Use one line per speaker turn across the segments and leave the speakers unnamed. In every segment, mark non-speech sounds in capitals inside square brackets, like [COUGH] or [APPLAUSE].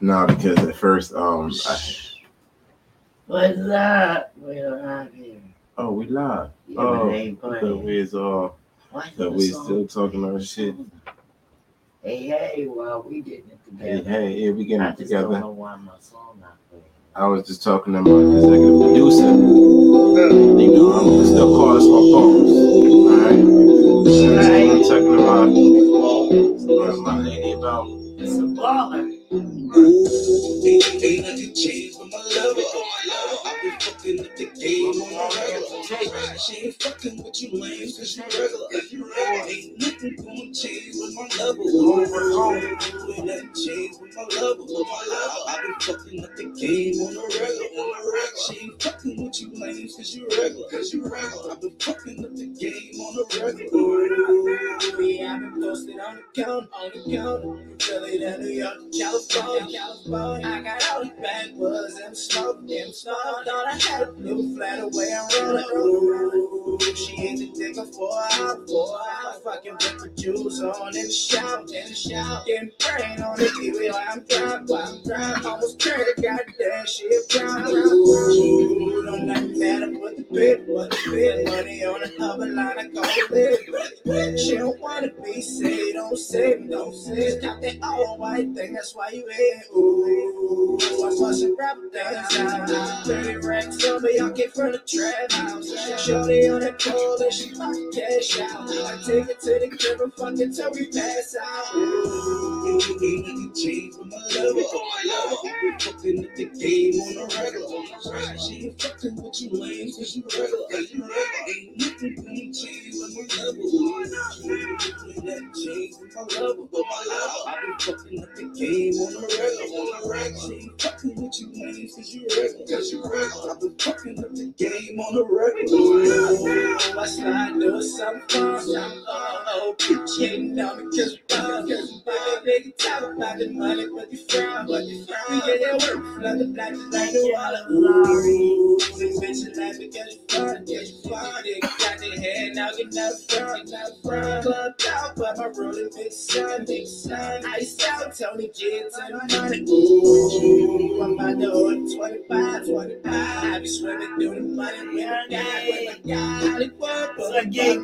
No, because at first, um, I,
What's up? We're out here.
oh, we live.
Yeah, but
Oh,
they ain't
because we is uh, that
the
we still talking our shit.
Hey, hey, well, we getting it
Hey,
together.
hey, yeah, we getting
I
it
don't
together.
know why my song not playing.
I was just talking to my executive producer. You know, I'm still call us my boss. Alright? I'm talking about uh, my lady about
It's a baller.
Ain't, ain't nothing changed with my lover. I've been fucking up the game on my regular. She ain't fucking with you lame cause you regular. Ain't nothing gonna change with my lover. Ain't nothing changed with my lover. I've been fucking up the game on the regular. She ain't fucking with you lame cause you regular. Cause you regular. I've been fucking up the game on the regular. We have been posted on the count, on the count. Philly to New York, California, I got all the backwoods and smoke, and smoke. Thought I had a blue flat away and rolling, rolling. She ain't a hour, for a hour. Fucking with the on the shower. Getting brain on the TV while I'm driving, while I'm driving. Almost crazy, goddamn shit, brown. Ooh, don't me matter what the bid, what the bid. Money on the other line, I go live. She don't wanna be saved, don't save don't save. Got that all white thing, that's why you hate. Ooh, I saw some rap out. Thirty racks over, y'all get from the trap house. Shorty on that pole, and she fucking cash out. I take it to the crib and fuck it till we pass out. Ooh, ain't nothing changed with my. I've been fucking up the game on the regular. She ain't fucking with you lame, cause you regular. Ain't nothing gonna change with my lover. Ain't nothing changed with my lover. But my lover, I've been fucking up the game on the regular. She ain't fucking with you lame, cause you regular. Cause you regular. I've been fucking up the game on the regular. I slide do something fun. Oh, bitch, hating on me cause you you. Talk about the money, but you frown, but you frown. We get it work, another black, like the water. Ooh, the bitch is like because you fun, because you fun. Nigga, got their head, now get another front, another front. Clubbed out, but my rolling big sun, big sun. Ice out, Tony G to the money. Ooh, I'm about to order 25, 25. I be swimming through the money with a guy, with a guy. Hollywood, but I get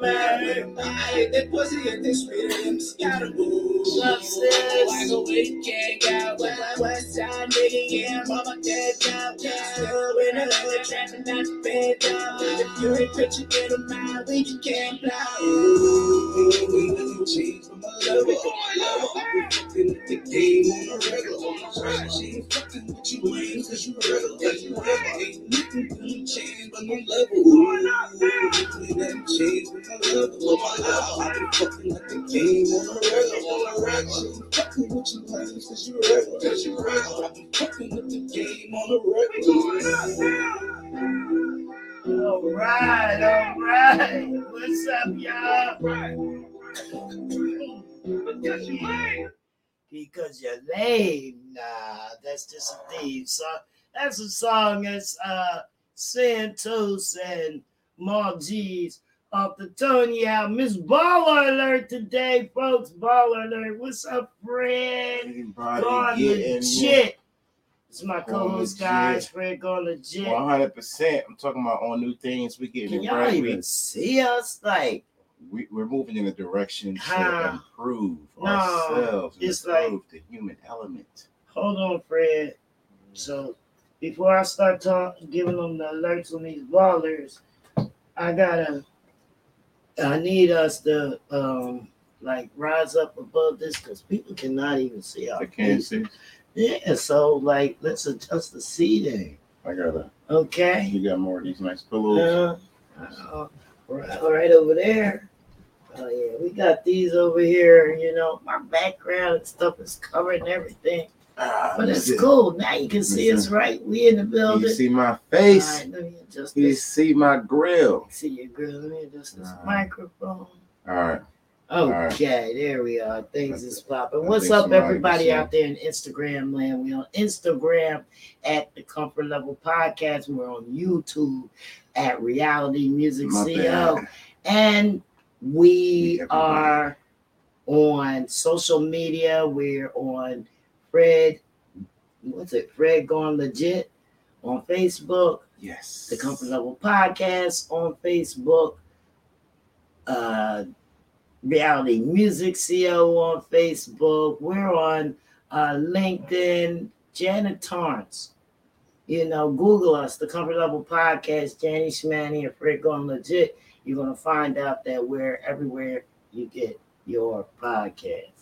man. I hit that pussy and this Moscato. Ooh,
Love
I go with the gang out, west, side nigga, yeah, mama dead yeah. Still in the hood, trapping out the bed down. If you ain't picture in a mind, we can camp out. Ooh, ain't nothing changed for my lover. I've fucking with the game on the regular. She ain't fucking with you, lame, cause you regular. Ain't nothing gonna change but my level. Ooh, nothing with my lover. But my lover, I've been fucking with the game on the regular. She fucking with you, lame, cause you you. I've fucking with the game on the.
All right, all right. What's up, y'all? Because you're lame. Nah, that's just a theme song. That's a song that's uh Santos and Mark off the Tony out. Miss Baller Alert today, folks. Baller Alert. What's up, Fred? Gone legit. It's my co-host, guys. Fred gone legit.
One hundred percent. I'm talking about on new things. We getting
Can y'all
right.
even
We,
see us? Like,
we we're moving in a direction to
Huh.
improve
No,
ourselves.
it's like-
the human element.
hold on, Fred. So before I start talking, giving them the alerts on these ballers, I gotta, I need us to um like rise up above this because people cannot even see our
I can't see.
Yeah, so like let's adjust the seating.
I gotta.
Okay.
You got more of these nice pillows.
Uh, uh, right, right over there. Oh yeah, we got these over here. You know, my background and stuff is covering everything,
Ah,
but it's cool. Now you can see us right. We in the building.
You see my face.
right, let me adjust
You
this.
see my grill.
See your grill. Let me adjust this microphone.
All right.
Okay, there we are. Things is popping. What's up, everybody out there in Instagram land? We on Instagram at the Comfort Level Podcast. We're on YouTube at Reality Music
My
CO,
bad.
and we are on social media. We're on Fred what's it? Fred Gone Legit on Facebook.
Yes.
The Comfort Level Podcast on Facebook. Uh, Reality Music CO on Facebook. We're on uh, LinkedIn. Janet Torrance. You know, Google us, the Comfort Level Podcast, Janny Schmanny and Fred Gone Legit. You're gonna find out that we're everywhere you get your podcast.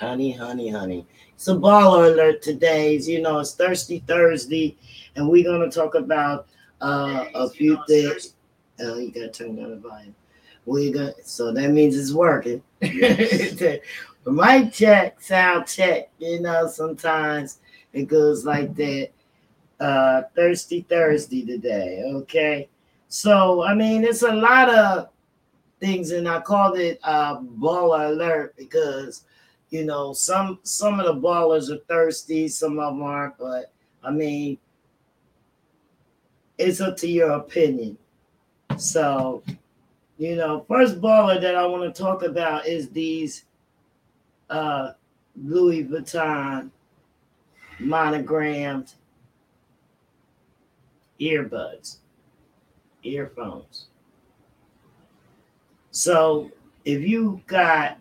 Honey, honey, honey. It's a baller alert today. You know, it's Thirsty Thursday, and we're gonna talk about uh, a few things. Oh, you gotta turn down the volume. We got so that means it's working. [LAUGHS] mic check, sound check. You know, sometimes it goes like that. Uh, Thirsty Thursday today. Okay, so I mean, it's a lot of things, and I called it uh, baller alert because you know some some of the ballers are thirsty, some of them aren't. But I mean, it's up to your opinion. So, you know, first baller that I want to talk about is these uh, Louis Vuitton monogrammed earbuds, earphones. So if you got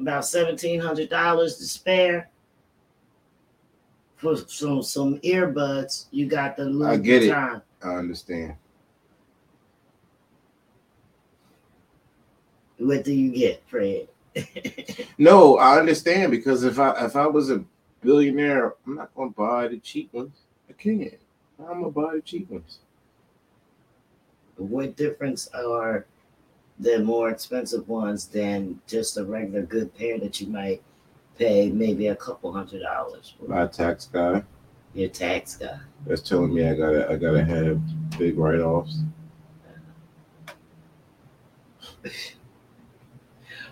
about seventeen hundred dollars to spare for some some earbuds, you got the Louis
I get it. I understand.
What do you get, Fred? [LAUGHS]
No, I understand because if I if I was a billionaire, I'm not gonna buy the cheap ones. I can't. I'm gonna buy the cheap ones.
what difference are the more expensive ones than just a regular good pair that you might pay maybe a couple hundred dollars for
My tax guy
your tax guy?
that's telling me I gotta I gotta have big write offs. [LAUGHS]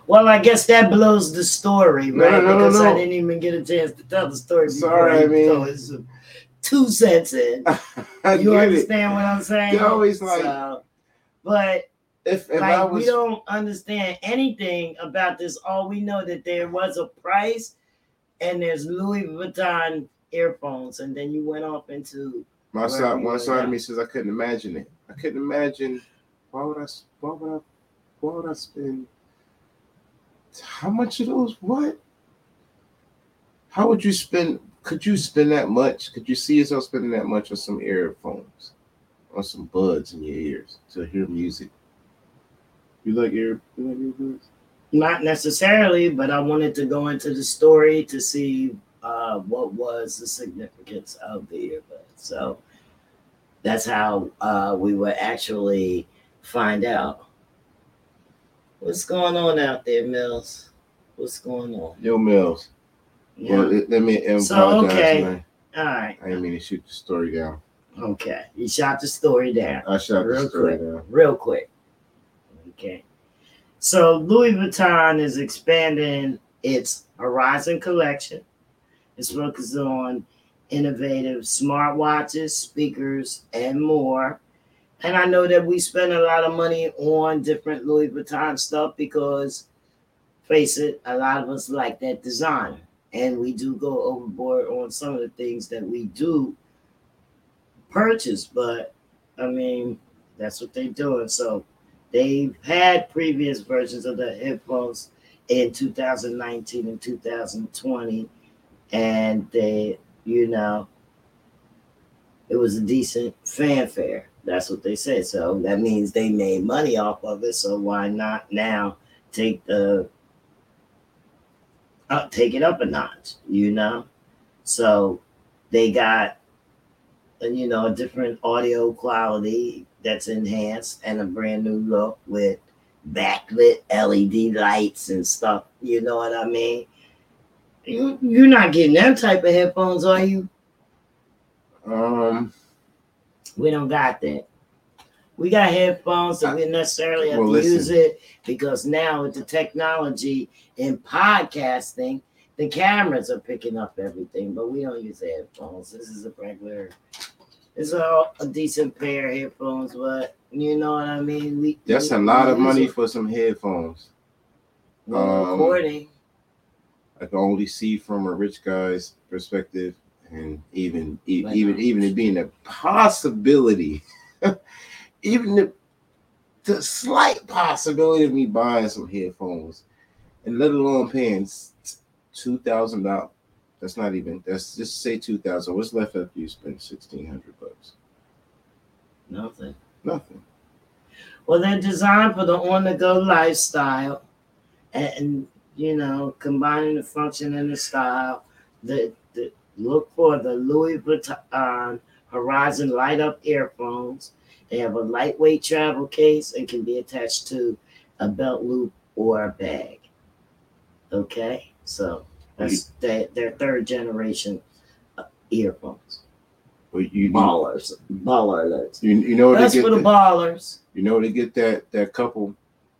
Well, I guess that blows the story, right?
no, no,
because I didn't even get a chance to tell the story.
Sorry, I mean-
two cents in. [LAUGHS] You
get it.
understand what I'm saying?
You're always like-
So, but
If if I
like
was
we don't understand anything about this. All we know that there was a price, and there's Louis Vuitton earphones, and then you went off into
my side one side of me says I couldn't imagine it. I couldn't imagine why would I why would I why would I spend how much of those what? How would you spend could you spend that much? Could you see yourself spending that much on some earphones? On some buds in your ears to hear music? You like ear you like
not necessarily, but I wanted to go into the story to see uh, what was the significance of the earbud. So that's how uh, we would actually find out. What's going on out there, Mills? What's going on?
Yo Mills.
Yeah.
Well, let let me apologize,
So, okay.
man.
All right.
I didn't mean to shoot the story down.
Okay. You shot the story down.
I shot
Real
the story
quick.
down.
real quick. Okay. So Louis Vuitton is expanding its Horizon collection. It's focused on innovative smartwatches, speakers, and more. And I know that we spend a lot of money on different Louis Vuitton stuff because, face it, a lot of us like that design. And we do go overboard on some of the things that we do purchase. But I mean, that's what they're doing. So they've had previous versions of the headphones in 2019 and 2020, and they, you know, it was a decent fanfare. That's what they said. So that means they made money off of it. So why not now take the up, take it up a notch? You know, so they got you know a different audio quality that's enhanced and a brand new look with backlit LED lights and stuff. You know what I mean? You, you're not getting that type of headphones, are you?
Um
We don't got that. We got headphones that we necessarily have
Well,
to
listen.
use it because now with the technology in podcasting, the cameras are picking up everything, but we don't use the headphones. This is a regular, it's all a decent pair of headphones, but you know what I mean? We
that's
we-
a lot of money
it
for some headphones. um,
recording.
I can only see from a rich guy's perspective, and even e-
Why
even even it being a possibility, [LAUGHS] even the, the slight possibility of me buying some headphones, and let alone paying two thousand dollars. That's not even. That's just say two thousand. What's left after you spend sixteen hundred bucks?
Nothing.
Nothing.
Well, they're designed for the on-the-go lifestyle, and you know, combining the function and the style. The, the look for the Louis Vuitton Horizon light up earphones. They have a lightweight travel case and can be attached to a belt loop or a bag. Okay, so that's their, their third generation uh, earphones.
But you
Ballers, baller alerts.
you, you know
That's
they
for the
the-
ballers.
you know to get that that couple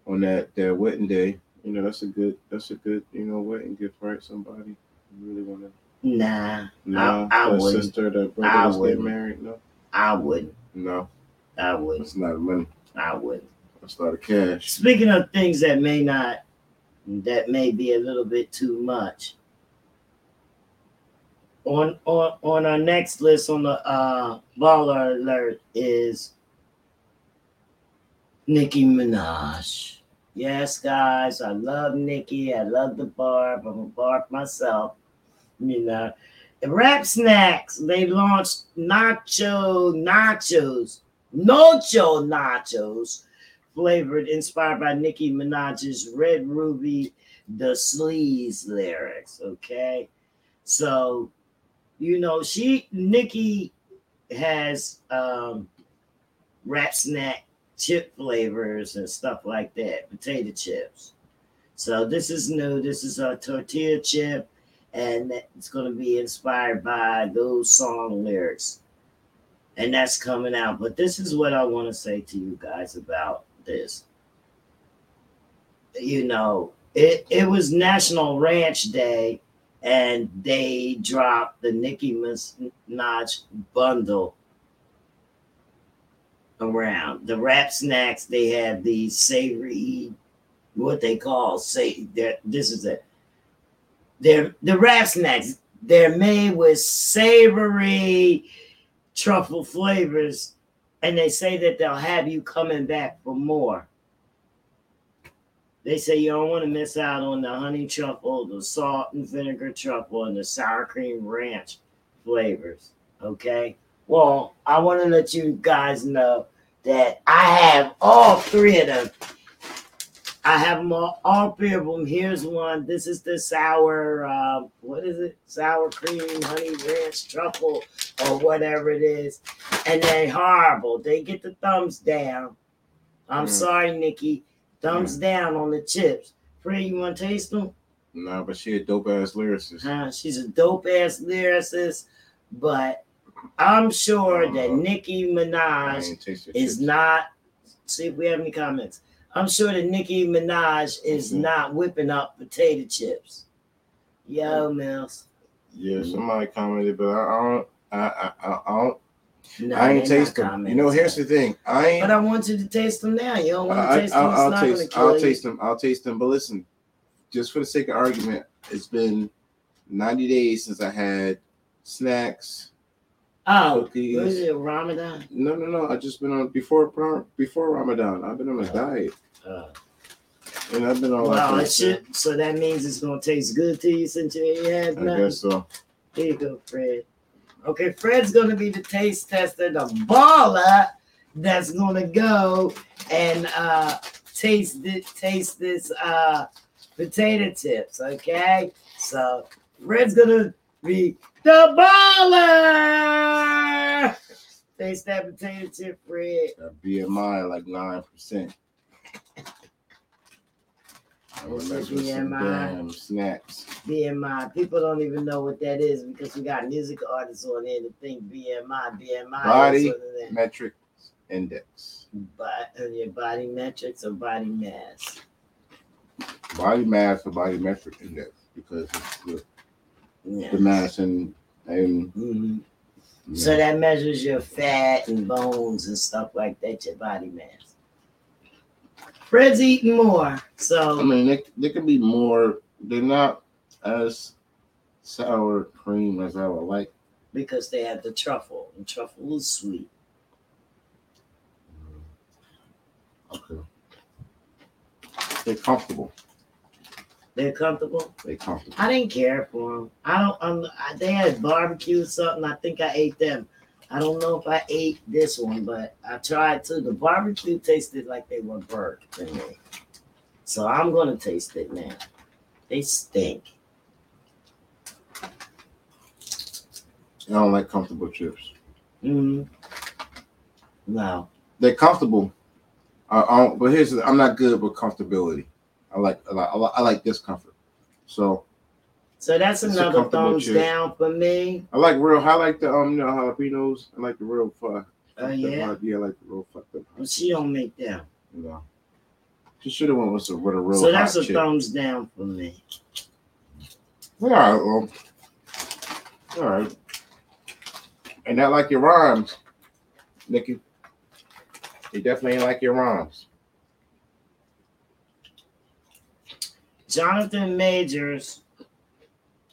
on that that wedding day. You know that's a good that's a good you know wedding gift, right? Somebody you really want to
Nah,
no
I
that
wouldn't.
sister that brother getting
wouldn't.
married. No,
I wouldn't.
no,
I wouldn't.
It's not money.
I wouldn't.
That's not a cash.
Speaking of things that may not, that may be a little bit too much. On on on our next list on the uh baller alert is Nicki Minaj. Yes, guys, I love Nicki. I love the barb. I'm a barb myself. You know, Rap Snacks. They launched Nacho Nachos, Nocho Nachos, flavored, inspired by Nicki Minaj's Red Ruby, the Sleeze lyrics. Okay, so you know she Nicki has um, rap snack chip flavors and stuff like that, potato chips. So this is new. This is a tortilla chip, and it's going to be inspired by those song lyrics. And that's coming out. But this is what I want to say to you guys about this. You know, it, it was National Ranch Day, and they dropped the Nicki Minaj bundle around. The rap snacks, they have the savory, what they call say this is it. They're the rap snacks, they're made with savory truffle flavors, and they say that they'll have you coming back for more. They say you don't want to miss out on the honey truffle, the salt and vinegar truffle, and the sour cream ranch flavors. Okay. Well, I want to let you guys know that I have all three of them. I have them all, all three of them. Here's one. This is the sour, um, what is it? Sour cream, honey ranch, truffle, or whatever it is. And they're horrible. They get the thumbs down. I'm
Mm.
sorry, Nicki. Thumbs down on the chips. Fred, you want to taste them?
Nah, but she a dope ass lyricist.
Huh? She's a dope ass lyricist, but I'm sure that
Uh,
Nicki Minaj is not. See if we have any comments. I'm sure that Nicki Minaj is
Mhm.
not whipping up potato chips. Yo, Mills.
Yeah, somebody commented, but I, I don't. I I, I, I don't.
No,
I ain't taste them. You know, here's the thing. I ain't.
But I want you to taste them now. You don't want to
I,
taste them.
will
It's
I'll
not
taste.
kill
I'll
you.
taste them. I'll taste them. But listen, just for the sake of argument, it's been 90 days since I had snacks.
Oh,
cookies.
what is it? Ramadan?
No, no, no. I just been on before before Ramadan. I've been on a diet,
Uh,
and I've been on.
wow,
like
it should. So that means it's going to taste good to you since you ain't had
I
nothing.
guess so.
Here you go, Fred. Okay, Fred's gonna be the taste tester, the baller that's gonna go and uh taste this taste this uh potato chips. Okay, so Fred's gonna be the baller. Taste that potato chip, Fred.
BMI like nine percent. I
What's
remember
the
some
BMI?
damn.
BMI. People don't even know what that is because we got music artists on here to think BMI. BMI
Body
is what it is.
Metric index.
But your body metrics or body mass.
Body mass or body metric index because it's the,
Yeah.
the mass and and
Mhm.
you
So that measures your fat and bones and stuff like that, your body mass. Fred's eating more. So I
mean they, they can be more. They're not as sour cream as I would like.
because they had the truffle, and truffle is sweet.
Okay. They're comfortable.
They're comfortable.
They comfortable.
I didn't care for them. I don't. Um, I, they had barbecue or something. I think I ate them. I don't know if I ate this one, but I tried to. The barbecue tasted like they were burnt to me. So I'm gonna taste it now. They stink.
I don't like comfortable chips.
Mm. No.
They're comfortable. I, I don't, but here's the, I'm not good with comfortability. I like I like I like, I like discomfort. So
So that's
It's
another thumbs
chip.
down for me.
I like real. I like the um you know jalapenos. I like the real. Uh,
Oh yeah.
yeah, I like the real fucked up.
But she don't make them.
You know, she should have went with, some, with a real.
So that's a
chip.
thumbs down for me.
All right, well, all right. And not like your rhymes, Nicki. You definitely ain't like your rhymes.
Jonathan Majors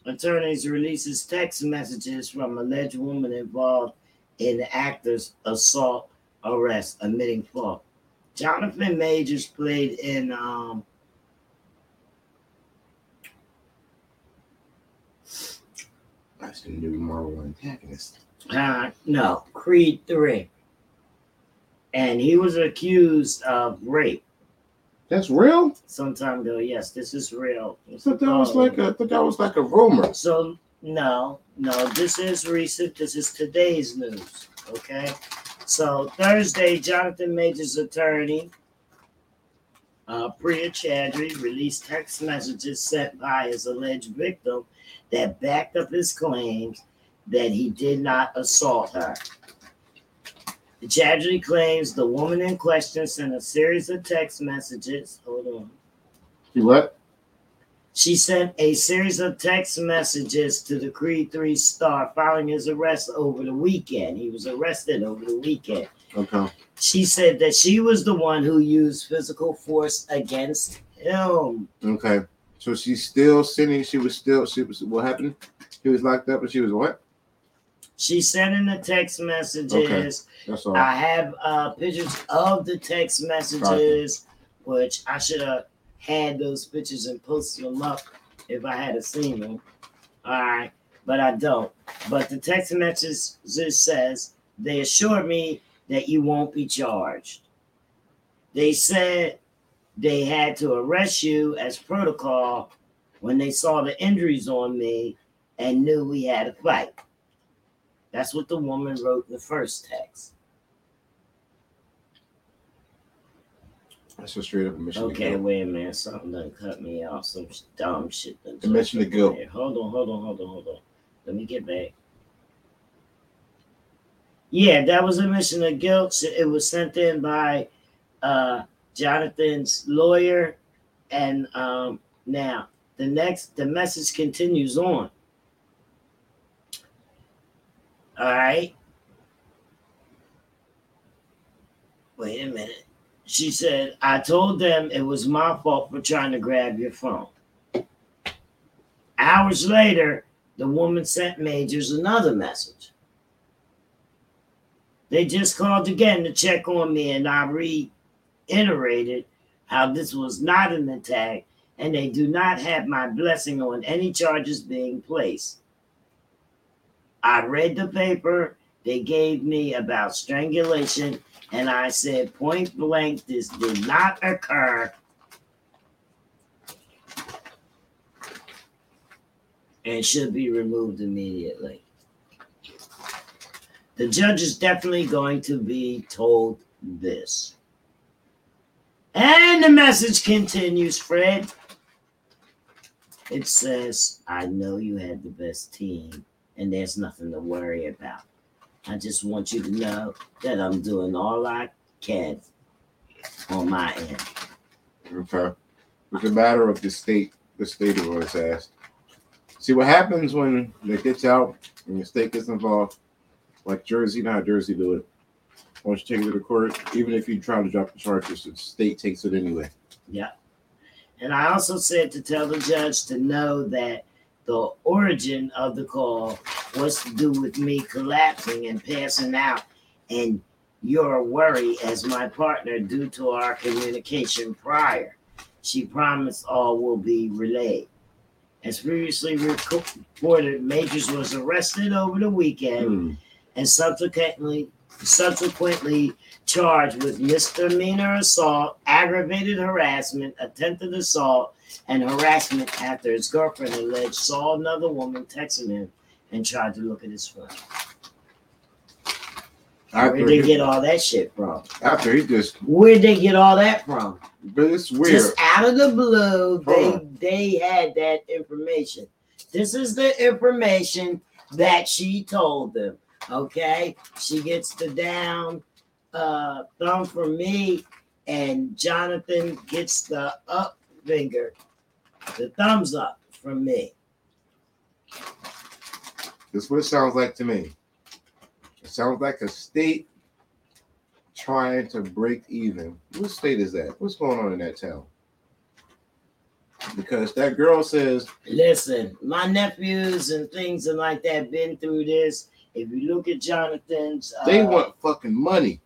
attorneys releases text messages from alleged woman involved in the actor's assault arrest, admitting fault. Jonathan Majors played in um
That's the new Marvel antagonist.
uh, no Creed three, and he was accused of rape
That's real.
some time ago. Yes, this is real.
Thought that was like a, that was like a rumor.
So no, no, this is recent. This is today's news. Okay. So Thursday, Jonathan Major's attorney, uh, Priya Chaudhry, released text messages sent by his alleged victim that backed up his claims that he did not assault her. The Chaudhry claims the woman in question sent a series of text messages. Hold on.
You what?
She sent a series of text messages to the Creed 3 star following his arrest over the weekend. He was arrested over the weekend.
Okay.
She said that she was the one who used physical force against him.
Okay. So she's still sending. She was still. She was. What happened? He was locked up, and she was what?
She sent in the text messages.
That's all.
I have uh, pictures of the text messages, which I should have had those pictures and posted them up if I had seen them. All right, but I don't. But the text messages says they assured me that you won't be charged. They said they had to arrest you as protocol when they saw the injuries on me and knew we had a fight. That's what the woman wrote in the first text.
That's a straight up admission. to
Okay,
guilt.
wait a minute. Something done cut me off. Some dumb shit. Done
Admission to guilt.
Hold on, hold on, hold on, hold on. Let me get back. Yeah, that was admission of guilt. It was sent in by uh, Jonathan's lawyer, and um, now the next the message continues on. All right. Wait a minute. She said, I told them it was my fault for trying to grab your phone. Hours later, the woman sent Majors another message. They just called again to check on me, and I reiterated how this was not an attack and they do not have my blessing on any charges being placed. I read the paper they gave me about strangulation and I said point blank, this did not occur. And should be removed immediately. The judge is definitely going to be told this. And the message continues, Fred. It says, I know you had the best team, and there's nothing to worry about. I just want you to know that I'm doing all I can on my end.
Okay. It's a matter of the state, the state of what's asked. See what happens when it gets out and the state gets involved, like Jersey, how Jersey do it. Once you take it to the court, even if you try to drop the charges, the state takes it anyway. Yeah.
And I also said to tell the judge to know that the origin of the call was to do with me collapsing and passing out and your worry as my partner due to our communication prior. She promised all will be relayed. As previously reported, Majors was arrested over the weekend
Hmm.
and subsequently subsequently charged with misdemeanor assault, aggravated harassment, attempted assault, and harassment after his girlfriend alleged saw another woman texting him and tried to look at his phone.
After
Where'd they
he,
get all that shit from?
after he just,
Where'd they get all that from?
but it's weird.
Just out of the blue, they they had that information. This is the information that she told them. Okay, she gets the down uh, thumb from me, and Jonathan gets the up finger, the thumbs up from me.
This is what it sounds like to me. It sounds like a state trying to break even. What state is that? What's going on in that town? Because that girl says,
Listen, my nephews and things and like that been through this. If you look at Jonathan's, uh,
they want fucking money.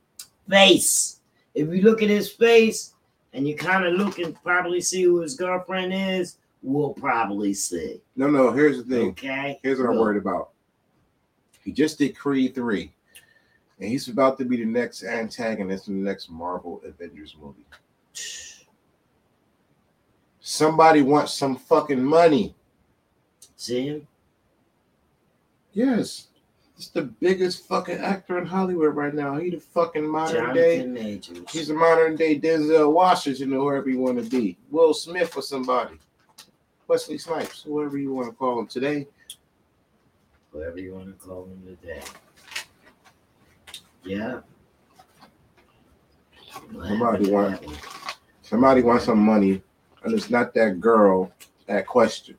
face. If you look at his face and you kind of look and probably see who his girlfriend is, we'll probably see.
No, no, here's the thing.
Okay.
Here's what I'm worried about. He just did Creed 3, and he's about to be the next antagonist in the next Marvel Avengers movie. Somebody wants some fucking money.
See him?
Yes. He's the biggest fucking actor in Hollywood right now. He the fucking modern day.
Majors.
He's a modern day Denzel Washington or whoever you want to be. Will Smith or somebody. Wesley Snipes, whoever you want to call him today.
whatever you want to call him today. Yeah.
Somebody want- Somebody wants some money, and it's not that girl that question.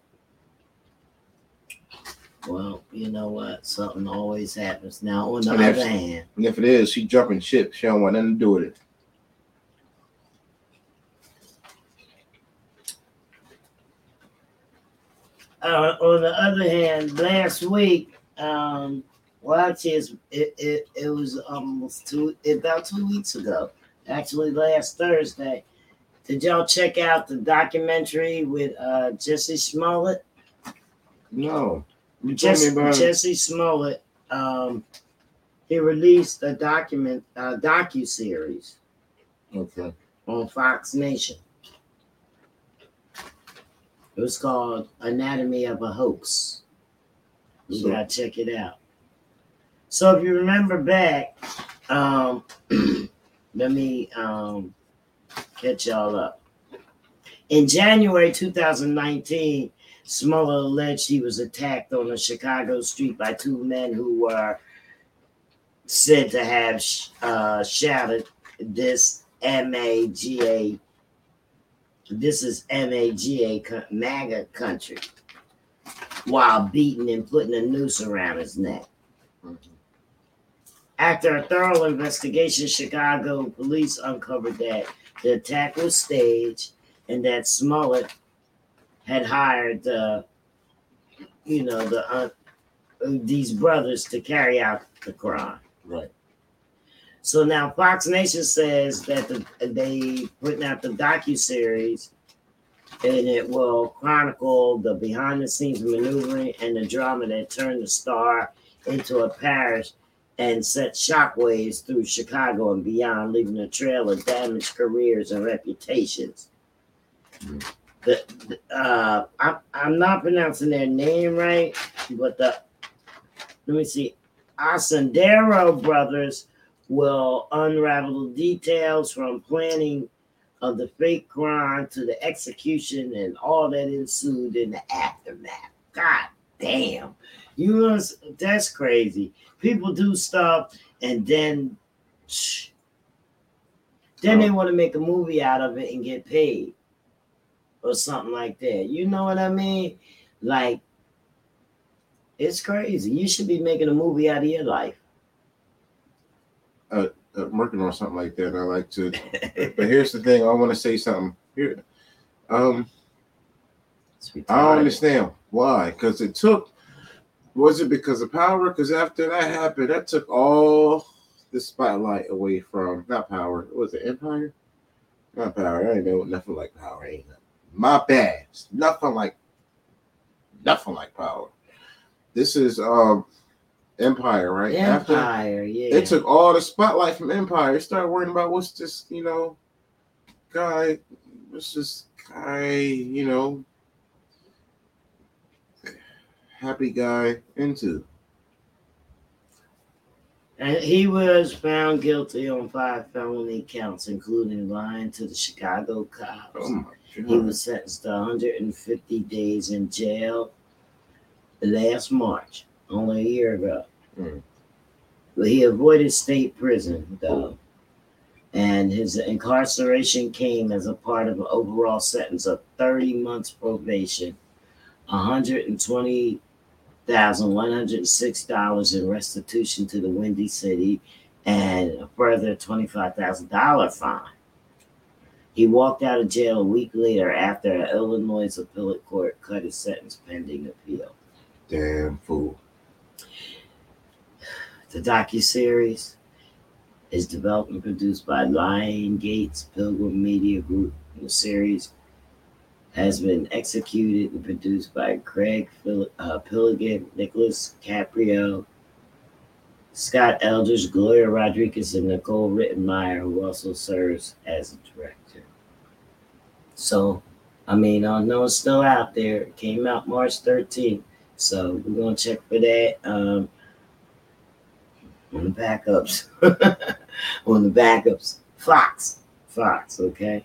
Well, you know what? Something always happens. Now, on the
And
other hand,
And if it is, she jumping ship. She don't want nothing to do with it.
uh, on the other hand, last week, um, well, actually, it, it it was almost two, about two weeks ago. Actually, last Thursday. Did y'all check out the documentary with uh, Jesse Smollett?
No. You
Jesse. Jesse Smollett, um, he released a document, a docu series
Okay.
on Fox Nation. It was called Anatomy of a Hoax. You
So-
gotta check it out. So if you remember back, um, [CLEARS THROAT] let me um, catch y'all up. In January 2019, Smollett alleged he was attacked on a Chicago street by two men who were said to have uh, shouted this MAGA. This is MAGA MAGA country while beating and putting a noose around his neck. After a thorough investigation, Chicago police uncovered that the attack was staged and that Smollett had hired the, you know, the uh, these brothers to carry out the crime.
Right.
So now Fox Nation says that the, they putting out the docu series, and it will chronicle the behind the scenes maneuvering and the drama that turned the star into a parish and set shockwaves through Chicago and beyond, leaving a trail of damaged careers and reputations.
Mm.
The, the- uh, I'm, I'm not pronouncing their name right, but the let me see, Ascendero brothers will unravel the details from planning of the fake crime to the execution and all that ensued in the aftermath. God damn. You know, that's crazy. People do stuff and then shh, then they want to make a movie out of it and get paid or something like that. You know what I mean? Like it's crazy. You should be making a movie out of your life.
Uh, I'm working on something like that. I like to, but here's the thing. I want to say something here. Um, I don't understand. Why? Because it took. Was it because of power? Because after that happened, that took all the spotlight away from not power. Was it Empire? Not power. I ain't know nothing like power. Ain't nothing. My bad. Nothing like nothing like power. This is um Empire, right? After
Empire, yeah.
it took all the spotlight from Empire. Started worrying about what's this, you know, guy, what's this guy, you know, happy guy into.
And he was found guilty on five felony counts, including lying to the Chicago cops.
Oh my
He was sentenced to 150 days in jail last March, only a year ago.
Mm.
But he avoided state prison, though. And his incarceration came as a part of an overall sentence of 30 months probation, $120,106 in restitution to the Windy City, and a further $25,000 fine. He walked out of jail a week later after an Illinois appellate court cut his sentence pending appeal.
Damn fool.
The docuseries is developed and produced by Lionsgate Pilgrim Media Group. The series has been executed and produced by Craig Phil- uh, Piligian, Nicholas Caprio, Scott Elders, Gloria Rodriguez, and Nicole Rittenmeyer, who also serves as a director. So, I mean, I know it's still out there. It came out March 13th. So, we're going to check for that. Um, on the backups. [LAUGHS] on the backups. Fox. Fox, okay?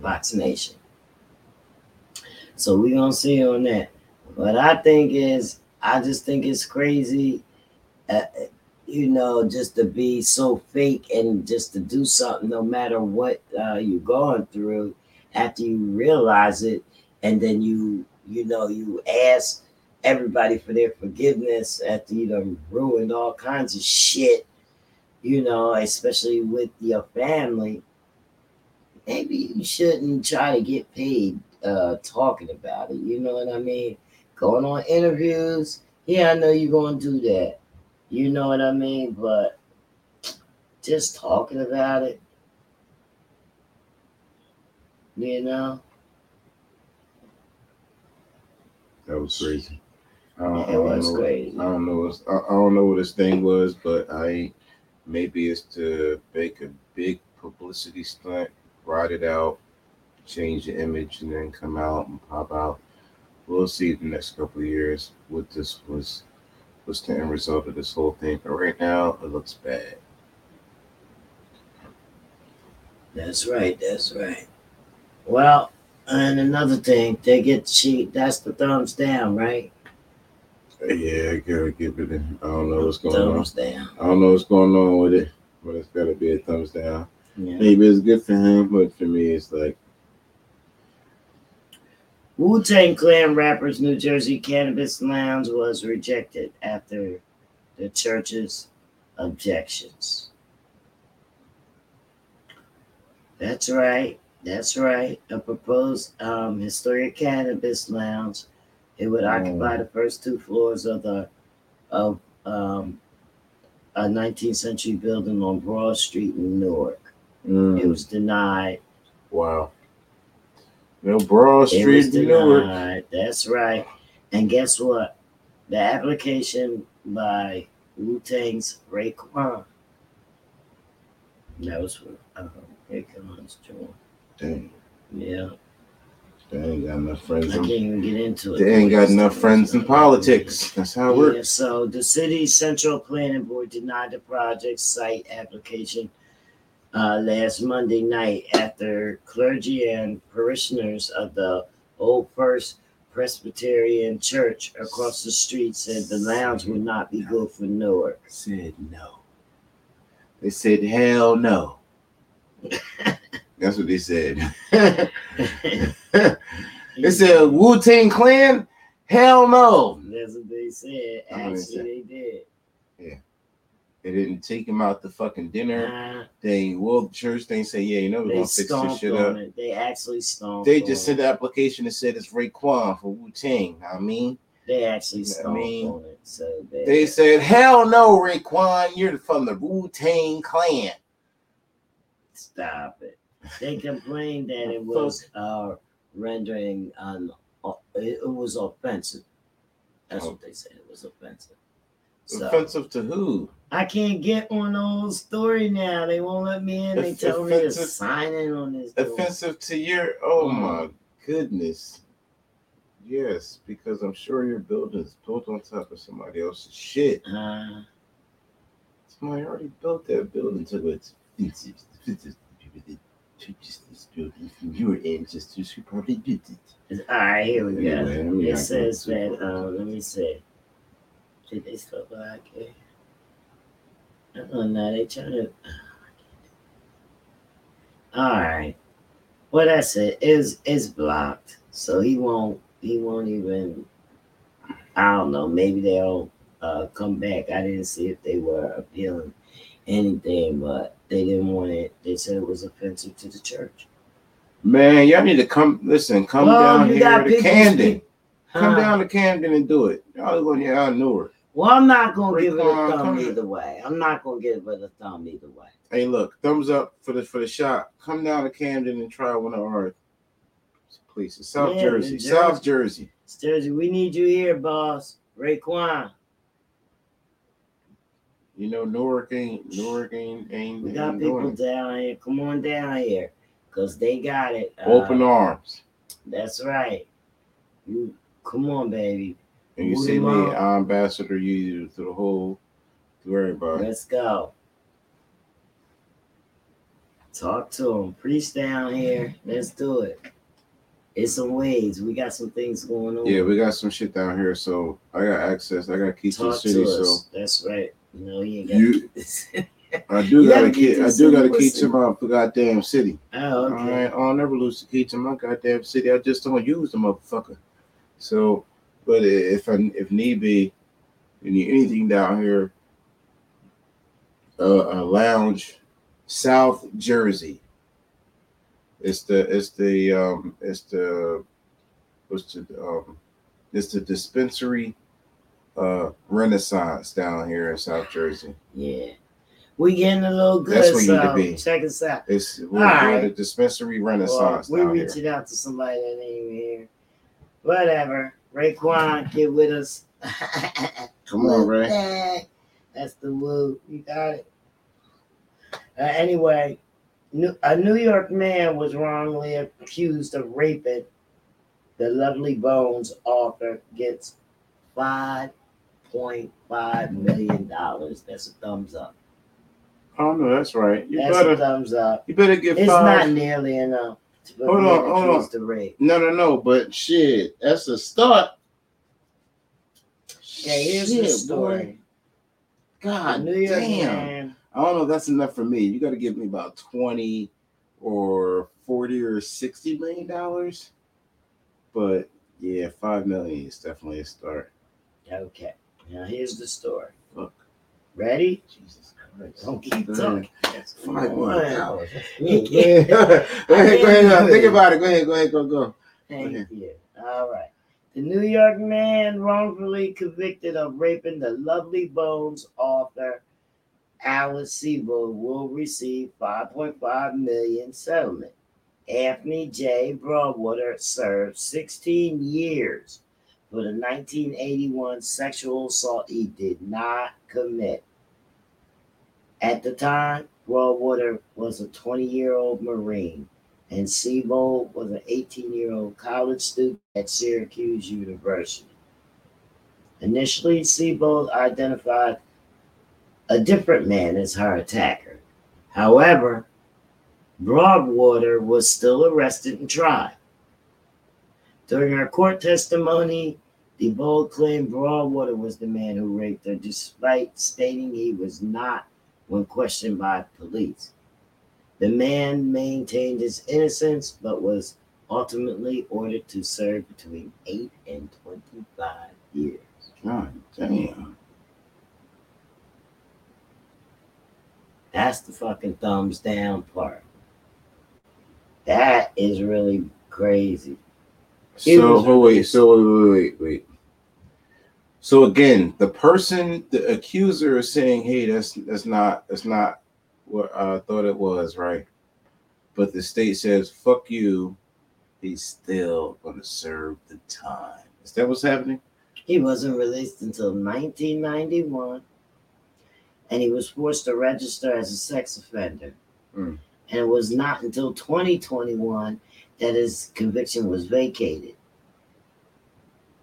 Fox Nation. So we're gonna see on that. What I think is, I just think it's crazy, uh, you know, just to be so fake and just to do something no matter what uh, you're going through. After you realize it, and then you, you know, you ask everybody for their forgiveness after you done ruined all kinds of shit, you know, especially with your family. Maybe you shouldn't try to get paid uh talking about it. You know what I mean? Going on interviews. Yeah, I know you're gonna do that. You know what I mean? But just talking about it, you know,
That was crazy. I don't, I
it
don't
was
know.
crazy.
I don't know. I, I don't know what this thing was, but I maybe it's to make a big publicity stunt, ride it out, change the image, and then come out and pop out. We'll see the next couple of years what this was was the end result of this whole thing. But right now, it looks bad.
That's right. That's right. Well, and another thing, they get cheap. That's the thumbs down, right?
Yeah, I gotta give it. A, I don't know what's going on.
thumbs down.
I don't know what's going on with it, but it's gotta be a thumbs down.
Yeah.
Maybe it's good for him, but for me, it's like
Wu Tang Clan rappers New Jersey Cannabis Lounge was rejected after the church's objections. That's right. That's right. A proposed um, historic cannabis lounge. It would
Mm.
occupy the first two floors of the of um, a 19th century building on Broad Street in Newark.
mm,
It was denied
wow. No Broad
Street
Street, Newark.
That's right. And guess what? The application by Wu Tang's Raekwon. That was for uh, Raekwon's.
Dang,
Yeah,
they ain't got enough friends.
I
friends.
can't
In,
even get into it.
they ain't got enough friends in politics. That's how it
Yeah,
works.
so the city's central planning board denied the project site application uh, last Monday night after clergy and parishioners of the Old First Presbyterian Church across the street said the lounge would not be good for Newark.
Said no. They said hell no. [LAUGHS] That's what they said. [LAUGHS] They said Wu Tang Clan, hell no.
That's what they said. Actually, they did.
Yeah. They didn't take him out to fucking dinner.
Nah,
They well, the church they say, yeah, you know, we're gonna fix this shit up.
it. They actually stomped.
They just sent the application and said it's Raekwon for Wu Tang. I mean,
They actually
I mean,
on it. So bad.
they said, hell no, Raekwon, you're from the Wu Tang clan.
Stop it. They complained that it was uh, rendering un, uh, it, it was offensive. That's what they said. It was offensive. So
Offensive to who?
I can't get on the whole story now. They won't let me in. They tell me to sign in on this. door.
Offensive to your oh
Mhm.
my goodness. Yes, because I'm sure your building is built on top of somebody else's shit.
Uh,
Somebody already built that building to its offensive. offensive people that purchased this building from your ancestors who probably built it.
all right, here we go.
Anyway,
It says that. Um, let me see. Did they spell black? Oh no, they trying to. All right. Well, that's it. Is is blocked, so he won't. He won't even. I don't know. Maybe they'll uh, come back. I didn't see if they were appealing anything, but they didn't want it. They said it was offensive to the church.
Man, y'all need to come listen, come
Well,
down here to Camden.
speak-
Come down to Camden and do it. Y'all going to out Newark.
Well, I'm not gonna give it a thumb either way. I'm not gonna give it a thumb either way.
Hey, look, thumbs up for the for the shot. Come down to Camden and try one of our places. South
Yeah,
Jersey.
New
South Jersey.
Jersey, we need you here, boss. Raekwon.
You know, Newark ain't Newark ain't ain't,
We got
ain't
people down here. Come on down here. Cause they got it. Uh,
Open arms.
That's right. You come on, baby.
And you see me. I ambassador you to the whole to everybody.
Let's go. Talk to them. Preach down here. Let's do it. It's some ways. We got some things going on.
Yeah, we got some shit down here, so I got access. I got keys to the city, so.
That's right. You you ain't got
You- I do got a key. I do got a key to my goddamn city.
Oh,
All
okay.
right, I'll never lose the key to my goddamn city. I just don't use the motherfucker. So, but if I, if need be, you need anything down here, uh, a lounge, South Jersey. It's the it's the um it's the what's the um it's the dispensary uh renaissance down here in South Jersey.
Yeah. We getting a little good.
That's where you need to be.
check us out.
It's we're, we're
right.
the dispensary
Well,
renaissance
we're
down here.
reaching out to somebody that ain't here. Whatever. Raekwon, get with us. [LAUGHS]
Come on, Ray.
That's the woo. You got it. Uh, anyway, New- a New York man was wrongly accused of raping the Lovely Bones author gets five point five million dollars. That's a thumbs up.
Oh no, that's right. You
That's a
better
thumbs up.
you better get
It's
five.
not nearly enough. To
Hold on, hold on.
of rape.
No, no, no. But shit, that's a start.
Yeah, here's
Shit,
the story.
boy. God
New York
damn.
man.
I don't know that's enough for me. You got to give me about twenty or forty or sixty million dollars. But yeah, five million is definitely a start.
Okay, now here's the story.
Look.
Ready?
Jesus Christ!
Don't keep
Go
talking.
Five million
on.
dollars. Go ahead, go ahead, go ahead. Uh, think about it. Go ahead, go ahead, go go.
Thank
Okay.
you. All right. The New York man wrongfully convicted of raping the Lovely Bones author Alice Sebold will receive 5.5 million settlement. Anthony J. Broadwater served 16 years for the 1981 sexual assault he did not commit. At the time, Broadwater was a 20 year old Marine and Sebold was an 18 year old college student at Syracuse University. Initially, Sebold identified a different man as her attacker. However, Broadwater was still arrested and tried. During her court testimony, Sebold claimed Broadwater was the man who raped her, despite stating he was not when questioned by police. The man maintained his innocence, but was ultimately ordered to serve between 8 and 25 years.
God damn.
That's the fucking thumbs down part. That is really crazy. It
So
was
oh, wait, so wait, wait, wait, wait. So again, the person, the accuser is saying, "Hey, that's that's not that's not what I thought it was, right?" But the state says, "Fuck you." He's still going to serve the time. Is that what's happening?
He wasn't released until 1991, and he was forced to register as a sex offender.
Hmm.
And it was not until 2021 that his conviction was vacated.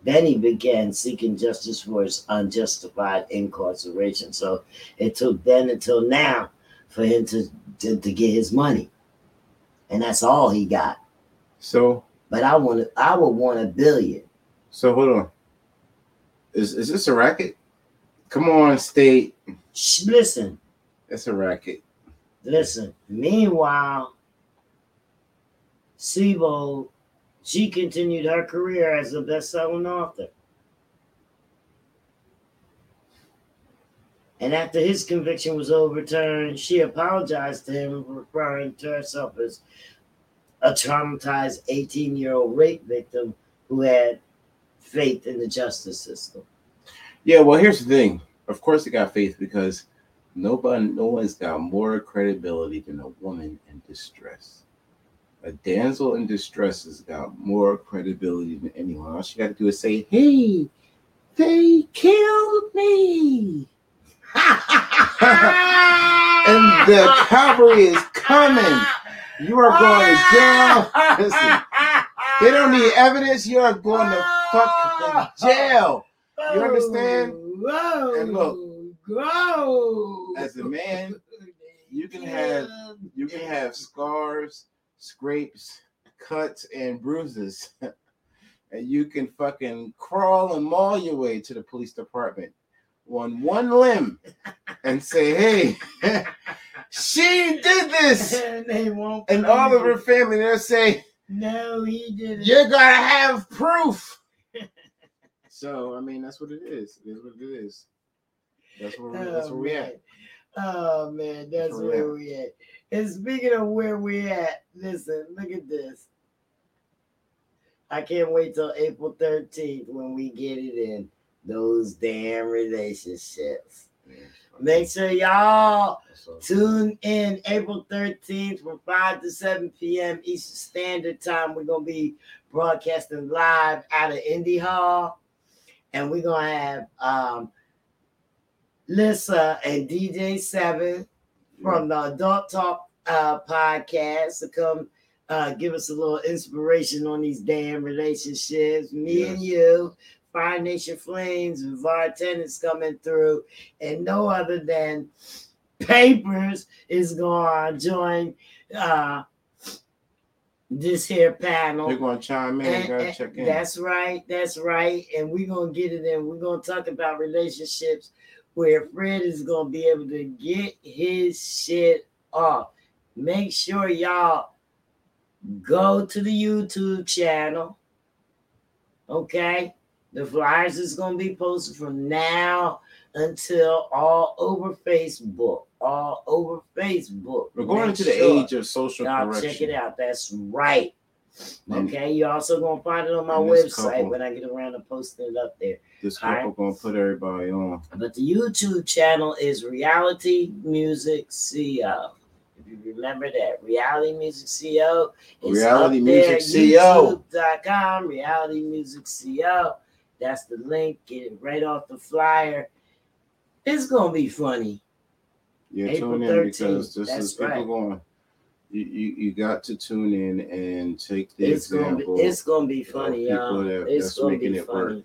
Then he began seeking justice for his unjustified incarceration. So it took then until now for him to, to, to get his money. And that's all he got.
So,
But I want I would want a billion.
so hold on. Is is this a racket? Come on, state.
Shh, listen,
It's a racket.
Listen, meanwhile, Sebold, she continued her career as a best-selling author. And after his conviction was overturned, she apologized to him, referring to herself as a traumatized 18-year-old rape victim who had faith in the justice system.
Yeah, well, here's the thing. Of course, he got faith because nobody, no one's got more credibility than a woman in distress. A damsel in distress has got more credibility than anyone. All she got to do is say, "Hey, they killed me," [LAUGHS] and the cavalry is coming. You are going to jail. Listen, they don't need evidence. You are going to fucking jail. You understand? And look, as a man, you can have you can have scars, scrapes, cuts, and bruises, [LAUGHS] and you can fucking crawl and maul your way to the police department on one limb and say, "Hey, [LAUGHS] she did this," [LAUGHS]
and
and all of her family they'll say,
No, he didn't.
"You gotta have proof." so I mean, that's what it is. It is what it is. That's where we, that's
Oh,
where we at.
Oh man, that's
where we
where
at.
we at. And speaking of where we at, listen, look at this. I can't wait till April 13th when we get it in. Those damn relationships. Make sure y'all tune in April 13th from 5 to 7 p.m. Eastern Standard Time. We're going to be broadcasting live out of Indy Hall. And we're going to have um, Lissa and DJ Seven from the Adult Talk uh, podcast to come uh, give us a little inspiration on these damn relationships. Me and you, Fire Nation Flames, VAR Tenants coming through, and no other than Papers is going to join uh, this here panel.
They're gonna chime in.
And- and
check in.
That's right. That's right. And we're gonna get it in. We're gonna talk about relationships where Fred is gonna be able to get his shit off. Make sure y'all go to the YouTube channel. Okay. The flyers is gonna be posted from now until all over Facebook. All over Facebook.
We're going into the
sure.
age of social
Y'all
correction.
check it out. That's right.
Mm.
Okay, you also gonna find it on my website
couple-
when I get around to posting it up there.
This
All right.
couple gonna put everybody on.
But the YouTube channel is Reality Music CO. If you remember that, Reality Music CO is
Reality
up there,
Music CO.
YouTube.com, Reality Music CO. That's the link. Get it right off the flyer. It's gonna be funny.
Yeah,
April
tune in
13th,
because this
that's
is people
right.
going. You, you you got to tune in and take the
It's gonna be
example.
it's gonna be funny, y'all.
that-
It's gonna
making
be
it work.
funny.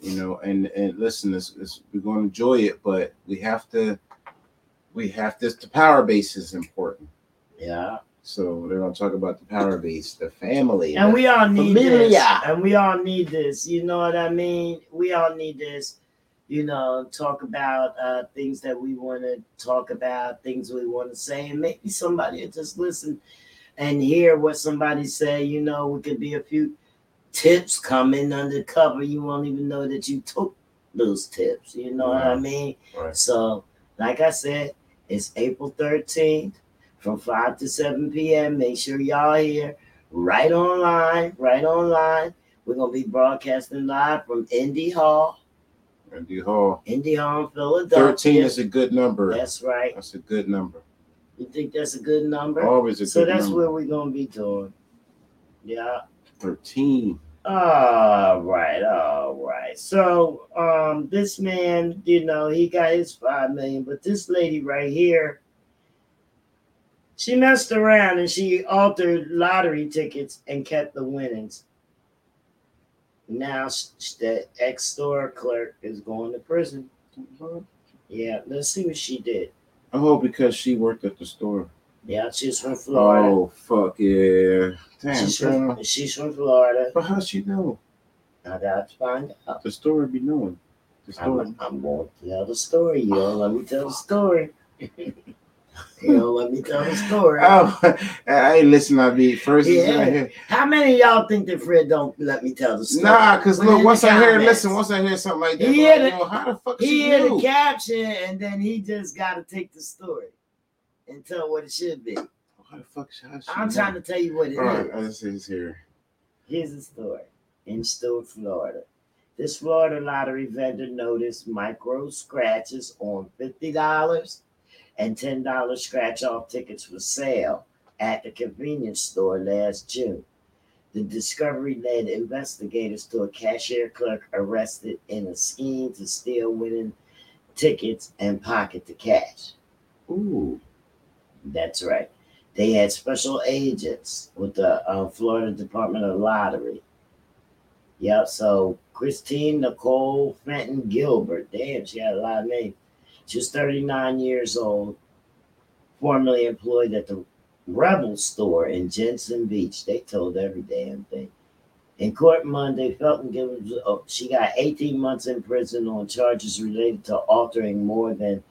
You know, and and listen, this, this we're going to enjoy it, but we have to. We have this. The power base is important.
Yeah.
So they're going to talk about the power base, the family,
And
the-
we all need this.
Familia.
And we all need this. You know what I mean? We all need this. You know, talk about uh, things that we want to talk about, things we want to say, and maybe somebody will just listen and hear what somebody say. You know, we could be a few tips come in undercover. You won't even know that you took those tips. You know what I mean?
Right.
So, like I said, It's April 13th from 5 to 7 p.m. Make sure y'all here right online, right online. We're gonna be broadcasting live from Indy Hall,
Andy Hall.
Indy Hall, Philadelphia.
13 is a good number.
That's right.
That's a good number.
You think that's a good number?
Always a
so
good number.
So that's where we're gonna be doing. Yeah.
13.
All right, all right. So um this man, you know, he got his five million, but this lady right here, she messed around and she altered lottery tickets and kept the winnings. Now the ex-store clerk is going to prison. Yeah, let's see what she did.
Oh, because she worked at the store.
Yeah, she's from Florida.
Oh, fuck yeah. Damn,
she's, from, she's from Florida.
But how she know?
I got to find out.
The store be knowing. The store.
I'm, I'm going to tell the story. You don't let me tell the story. [LAUGHS] you don't let me tell the story. [LAUGHS]
Oh, [LAUGHS] I ain't listen. I be first.
Yeah.
here.
How many of y'all think that Fred don't let me tell the story?
Nah, cause look, once
the
I hear, listen, once I hear something like that,
He
like,
a-
yo, how the fuck
He hear the caption and then he just got to take the story and tell what it should be.
The fuck how she
I'm trying to tell you what it is.
All right, this is here.
Here's the story in Stuart, Florida. This Florida lottery vendor noticed micro scratches on $50 and $10 scratch off tickets for sale at the convenience store last June. The discovery led investigators to a cashier clerk arrested in a scheme to steal winning tickets and pocket the cash.
Ooh,
That's right. They had special agents with the uh, Florida Department of Lottery. Yep. So Christine Nicole Fenton Gilbert. Damn, she had a lot of names. She was 39 years old, formerly employed at the Rebel store in Jensen Beach. They told every damn thing. In court Monday, Felton Gilbert, oh, she got 18 months in prison on charges related to altering more than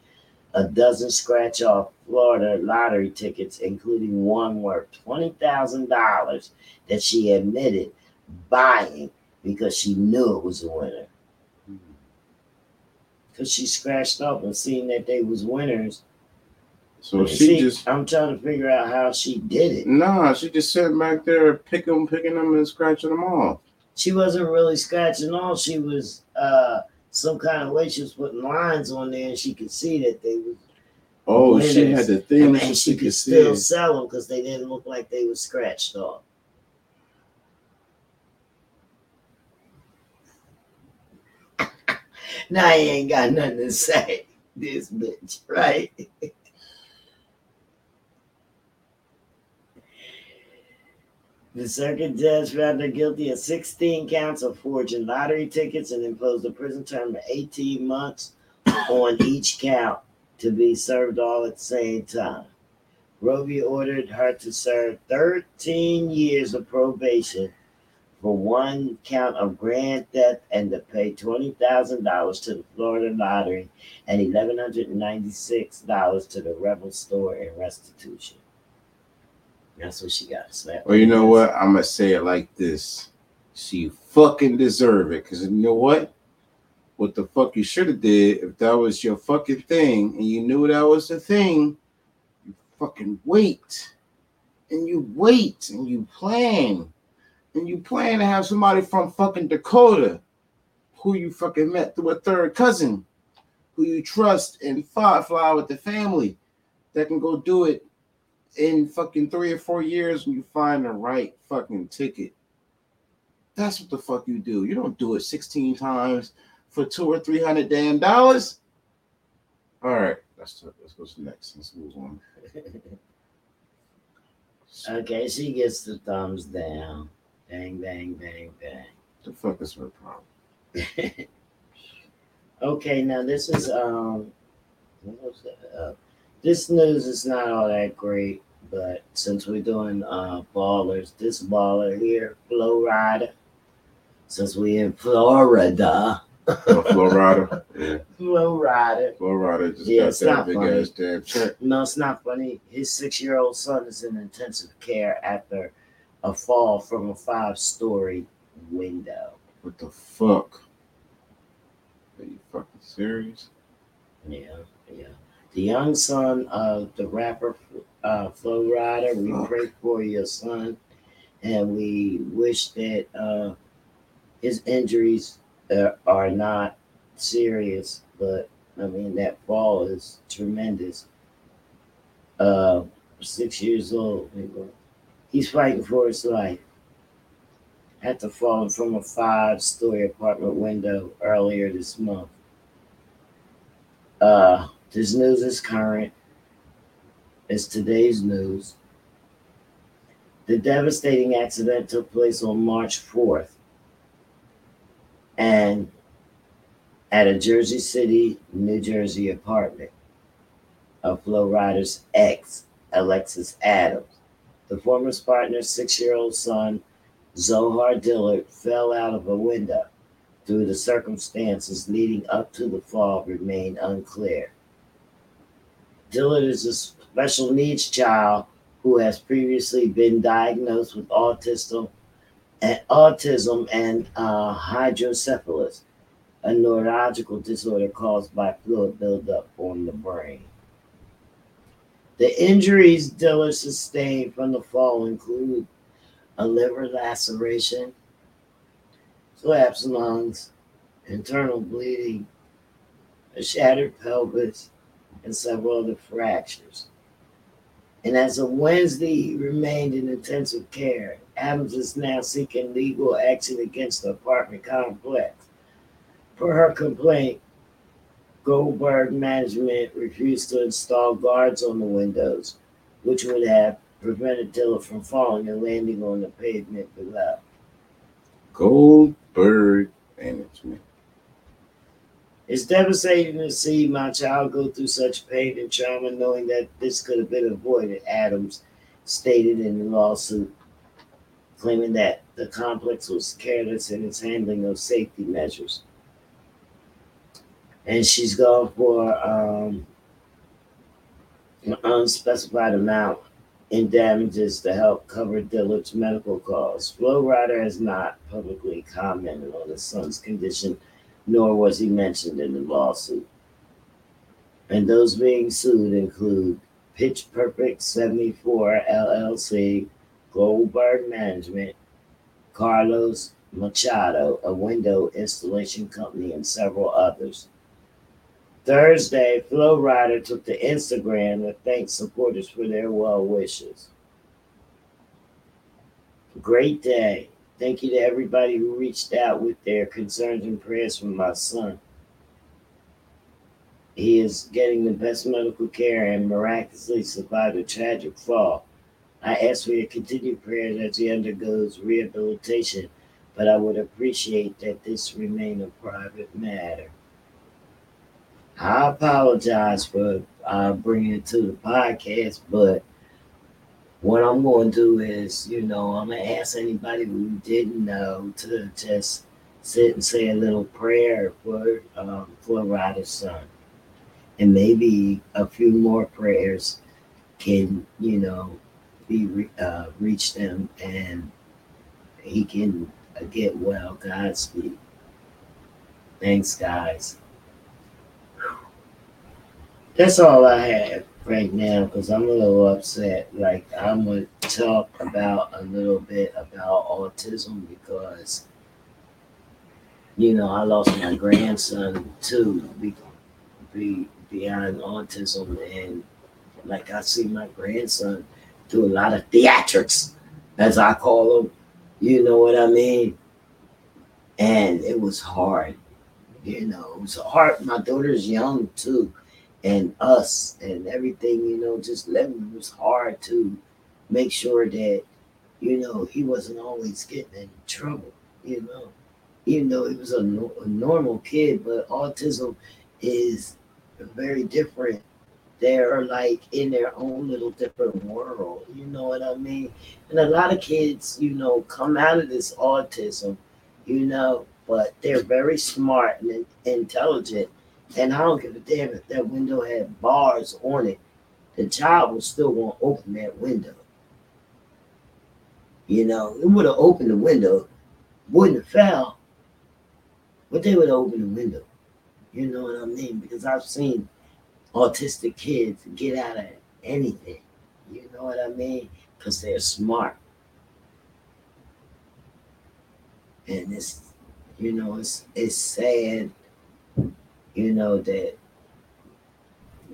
a dozen scratch off Florida lottery tickets, including one worth $20,000 that she admitted buying because she knew it was a winner. Because she scratched up and seen that they was winners.
so
See,
she just
I'm trying to figure out how she did it.
nah, she just sat back there picking, picking them and scratching them off.
She wasn't really scratching off. She was uh some kind of way she was putting lines on there and she could see that they was
Oh, she had the thing
and
so
she
she
could
could
still
see.
sell them because they didn't look like they were scratched off. now he ain't got nothing to say. [LAUGHS] This bitch, right? [LAUGHS] The circuit judge found her guilty of 16 counts of forging lottery tickets and imposed a prison term of 18 months on each count to be served all at the same time. Roby ordered her to serve 13 years of probation for one count of grand theft and to pay $20,000 to the Florida Lottery and $1,196 to the Rebel store in restitution. That's what she got. Slapped
Well, you know what? I'm gonna say it like this: she fucking deserve it. Cause you know what? What the fuck you should have did if that was your fucking thing and you knew that was the thing, you fucking wait and you wait and you plan and you plan to have somebody from fucking Dakota who you fucking met through a third cousin who you trust and fly, fly with the family that can go do it in fucking three or four years when you find the right fucking ticket. That's what the fuck you do. You don't do it 16 times for two or three hundred damn dollars. All right, let's let's go to the next. Let's move on.
Okay, she gets the thumbs down. Bang, bang, bang, bang.
The fuck is her problem? [LAUGHS]
Okay, now this is um, what was that? Uh, this news is not all that great, but since we're doing uh ballers, this baller here, Flo Rida, since we in Florida,
Florida. Yeah,
Flo Rida.
Florida just
Yeah,
got
it's
that
not
big
funny.
ass damn check.
No, it's not funny. His six-year-old son is in intensive care after a fall from a five-story window.
What the fuck? Are you fucking serious?
Yeah, yeah. the young son of the rapper uh, Flo Rida. We
Oh.
pray for your son, and we wish that uh, his injuries are not serious. But I mean, that fall is tremendous. Uh, six years old. He's fighting for his life. Had to fall from a five-story apartment window earlier this month. Uh, this news is current. It's today's news. The devastating accident took place on March 4th and at a Jersey City, New Jersey apartment of Flo Rida's ex, Alexis Adams. The former partner's six year old son, Zohar Dillard, fell out of a window. Through the circumstances leading up to the fall remain unclear. Dillard is a special needs child who has previously been diagnosed with autism autism and uh, hydrocephalus, a neurological disorder caused by fluid buildup on the brain. The injuries Dillard sustained from the fall include a liver laceration, collapsed lungs, internal bleeding, a shattered pelvis, and several other fractures. And as of Wednesday, he remained in intensive care. Adams is now seeking legal action against the apartment complex. Per her complaint, Goldberg Management refused to install guards on the windows, which would have prevented Dillard from falling and landing on the pavement below.
Goldberg Management.
It's devastating to see my child go through such pain and trauma, knowing that this could have been avoided, Adams stated in the lawsuit, claiming that the complex was careless in its handling of safety measures. And she's gone for um, an unspecified amount in damages to help cover Dillard's medical costs. Flo Rida has not publicly commented on his son's condition nor was he mentioned in the lawsuit. And those being sued include Pitch Perfect 74 LLC, Goldberg Management, Carlos Machado, a window installation company, and several others. Thursday, Flo Rida took to Instagram to thank supporters for their well wishes. Great day. Thank you to everybody who reached out with their concerns and prayers for my son. He is getting the best medical care and miraculously survived a tragic fall. I ask for your continued prayers as he undergoes rehabilitation, but I would appreciate that this remain a private matter. I apologize for uh, bringing it to the podcast, but what I'm going to do is, you know, I'm going to ask anybody who didn't know to just sit and say a little prayer for um, for Rida's son. And maybe a few more prayers can, you know, be re- uh, reach them and he can uh, get well. Godspeed. Thanks, guys. That's all I have right now because I'm a little upset. Like I'm gonna talk about a little bit about autism because you know I lost my grandson too be, be, beyond autism and like I see my grandson do a lot of theatrics as I call them. You know what I mean? And it was hard. You know, it was hard. My daughter's young too and us and everything, you know, just living was hard to make sure that, you know, he wasn't always getting in trouble, you know. Even though he was a, no- a normal kid, but autism is very different. They're like in their own little different world, you know what I mean? And a lot of kids, you know, come out of this autism, you know, but they're very smart and intelligent and I don't give a damn if that window had bars on it. The child was still to open that window. You know, it would have opened the window, wouldn't have fell, but they would have opened the window. You know what I mean? Because I've seen autistic kids get out of anything. You know what I mean? Because they're smart. And it's, you know, it's it's sad, you know, that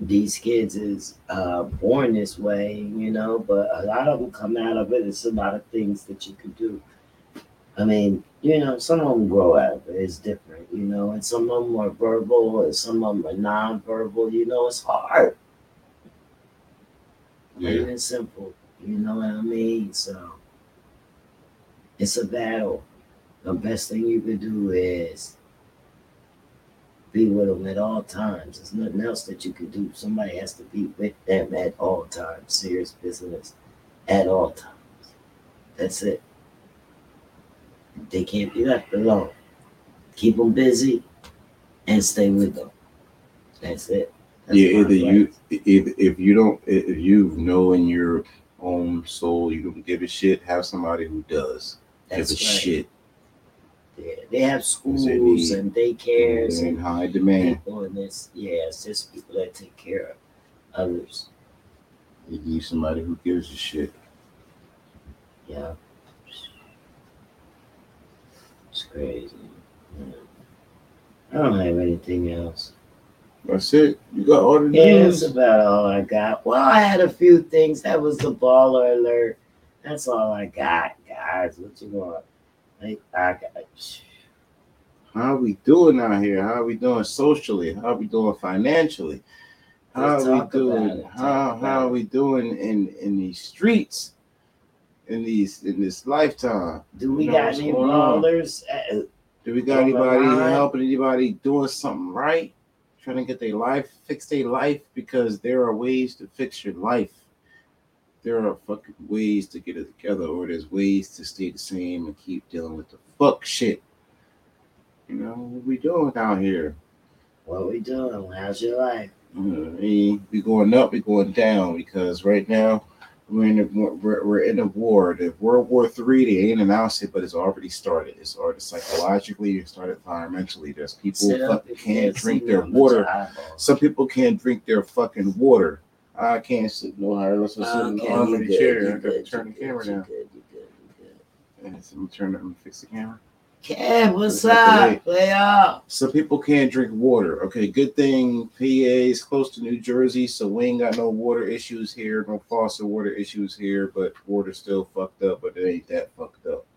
these kids is uh, born this way, you know, but a lot of them come out of it. It's a lot of things that you can do. I mean, you know, some of them grow out of it. It's different, you know, and some of them are verbal and some of them are non-verbal. You know, it's hard.
Yeah.
Plain and simple. You know what I mean? So it's a battle. The best thing you can do is be with them at all times. There's nothing else that you can do. Somebody has to be with them at all times. Serious business at all times. That's it. They can't be left alone. Keep them busy and stay with them. That's it. That's
yeah, either you if if you don't if you know in your own soul you don't give a shit, have somebody who does
That's
give a
right.
shit.
Yeah, they have schools
they need.
and daycares and
high demand.
people and this. Yeah, it's just people that take care of others.
You need somebody who gives a shit.
Yeah. It's crazy. I don't have anything else.
That's it. You got all the
Yeah, that's
news.
about all I got. Well, I had a few things. That was the baller alert. That's all I got, guys. What you want? Like, I got.
How are we doing out here? How are we doing socially? How are we doing financially? How
Let's
are we doing? How how are we doing in in these streets? In these in this lifetime?
Do we
You know
got any
going on?
ballers? Uh,
Do we got anybody
line.
helping anybody doing something right? Trying to get their life, fix their life because there are ways to fix your life. There are fucking ways to get it together, or there's ways to stay the same and keep dealing with the fuck shit. You know, what we doing out here?
What we doing? How's your life?
You know I mean, we going up, we going down because right now we're in a we're, we're in a war. The World War Three, they ain't announced it, but it's already started. It's already psychologically, it started environmentally. There's people fucking can't drink their water. Some people can't drink their fucking water. I can't sit no higher unless I sit in the
Okay,
arm
you
of the chair. I gotta
good,
turn the camera down.
good, you good, good.
And I'm turn it, I'm fix the camera.
Kev, what's
Look at the
up? Play up.
Some people can't drink water. Okay, good thing PA is close to New Jersey, so we ain't got no water issues here, no faucet water issues here, but water's still fucked up, but it ain't that fucked up. [LAUGHS]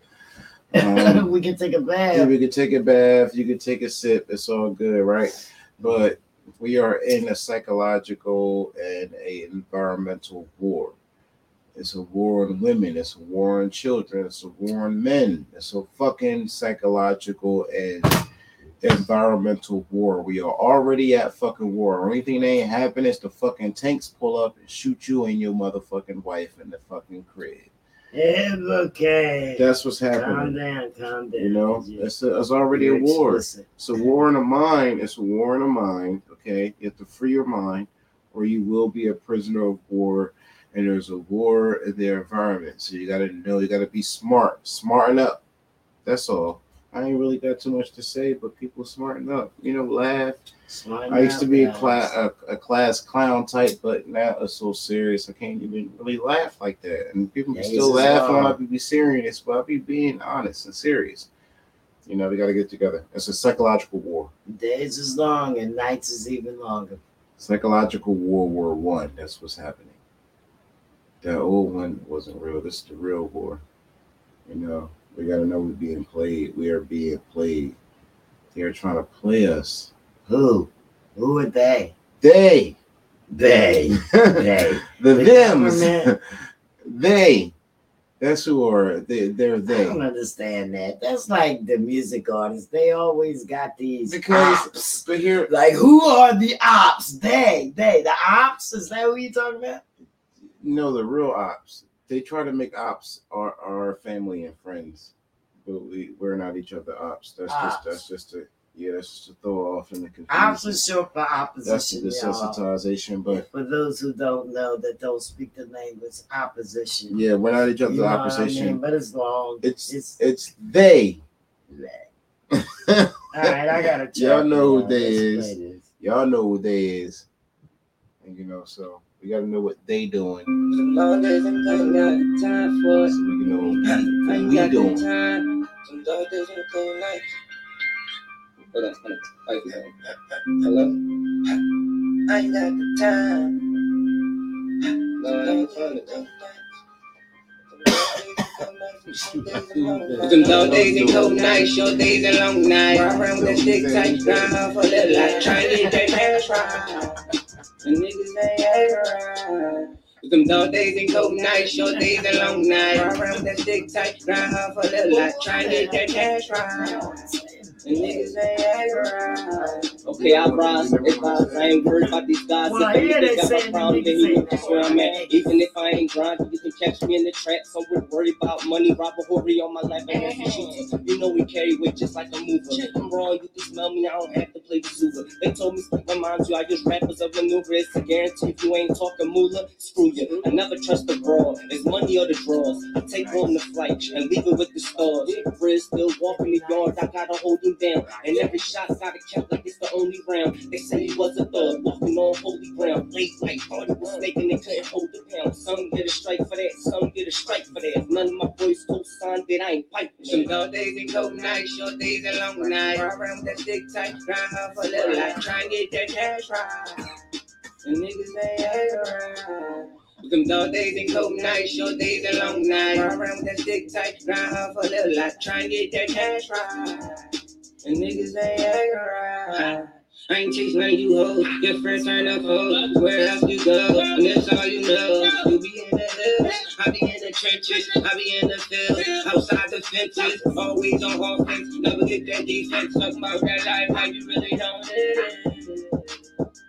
Um,
we can take a
yeah,
bath.
we can take a bath, you can take a sip, it's all good, right? But we are in a psychological and a environmental war. It's a war on women, it's a war on children, it's a war on men, it's a fucking psychological and environmental war. We are already at fucking war. Only thing that ain't happening is the fucking tanks pull up and shoot you and your motherfucking wife in the fucking crib.
It's okay.
That's what's happening.
calm down, calm down.
You know, it's, a, it's already a war.
explicit.
It's a war in the mind. It's a war in the mind. Okay, you have to free your mind, or you will be a prisoner of war. And there's a war in their environment, so you got to know. You got to be smart. Smarten up. That's all. I ain't really got too much to say, but people smarten up. You know, laugh. I used to be a
mouth,
class a, a class clown type, but now it's so serious. I can't even really laugh like that. And people
Yeah,
still laugh when I be serious, but I be being honest and serious. You know, we got to get together. It's a psychological war.
Days is long and nights is even longer.
Psychological War War One. That's what's happening. That old one wasn't real. This is the real war. You know, we got to know we're being played. We are being played. They're trying to play us.
Who? Who are they?
They.
They. They. [LAUGHS]
the
The
thems. [LAUGHS] they. That's who are they. They're they.
I don't understand that. That's like the music artists. They always got these
Because,
ops.
but here,
Like, who are the ops? They. They. The ops? Is that what you talking about?
No, the real ops. They try to make ops our our family and friends, but we we're not each other ops. That's
Ops.
just that's just a yeah. That's just to throw off in the confusion.
Ops is short for opposition.
That's the
opposition,
desensitization, but
For those who don't know, that don't speak the language, opposition.
yeah, we're not each
You
other's
know what I
opposition.
mean? But it's long.
It's
It's
it's they.
All right, I gotta. [LAUGHS]
Y'all know who they is. Y'all know who they is. And you know, so we gotta know what they doing.
Some long days and I ain't got the time for it.
So we can know
I
what
ain't
we doing.
time. Some dark days and cold nights. Hold on, hold on. Wait, wait. Hello? I ain't got the time. No, I ain't got the time. Them dog days and cold nights, short days and long nights. Ride around with that stick tight, grind hard for little life. Trying to get that cash right. The niggas acting right. Them dog days and cold nights, short days and long nights. Around that stick tight, grind hard for little life. Trying to get that cash right. The niggas ain't right.
Okay, I rise. If I, I ain't worried about these guys.
Well,
if
here they
got
say
problem, then you know just where I'm at. Even if I ain't grinding, you can catch me in the trap. Somewhere worried about money, rob a hurry on my life. And that's You know we carry weight just like a mover. I'm wrong, you can smell me. I don't have to play the super. They told me speak my mind to. I just rappers of maneuver. It's a guarantee if you ain't talking moolah, screw you. I never trust the broad. It's money or the draws. I take home the flight and leave it with the stars. Frizz still walking the yard. I gotta hold down. And every shot gotta count like it's the only round. They say he was a thug, walking on holy ground. Late night, thought he was and couldn't hold the pound. Some get a strike for that, some get a strike for that. None of my boys co-signed that I ain't fighting.
Some dog days and cold nights, short days and long nights. Ride around with that stick tight, grind hard for little life. Try and get that cash right. The niggas ain't right. Them dog days and cold nights, short days and long nights. Ride around with that stick tight, grind hard for little life. Try and get that cash right. The niggas ain't acting right. I ain't chasing of you hoes. Your friends turn up hoes. Where else you go? And that's all you know. You be in the hills. I be in the trenches. I be in the field. Outside the fences. Always on offense. Never get that defense. Talk about that life like you really don't live.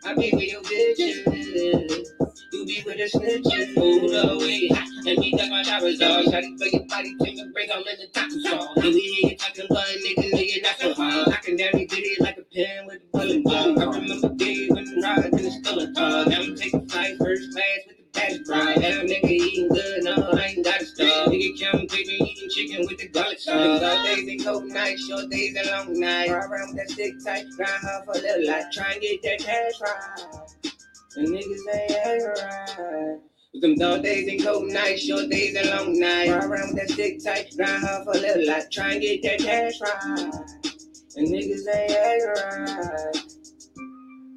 I be with your bitches. You be with the snitches. Hold away. And me got my drivers off. Shawty for your body. Take a break. I'm in the taco song. And we hear you talking about niggas. Nigga, not so hard. I can never get it like a pen with a bullet ball. I remember days when the ride in the stolen car. Now I'm taking flight first class with the baddest bride. That nigga eating good. No, I ain't got to stop. Nigga come take me eating chicken with the garlic sauce. All days and cold nights. Short days and long nights. Ride around with that stick tight. Grind hard for a little life. Try and get that cash right. The niggas ain't acting right. Them dog days and cold nights, short days and long nights. Ride around with that stick tight, grind hard for a little life. Try and get that cash right. The niggas ain't acting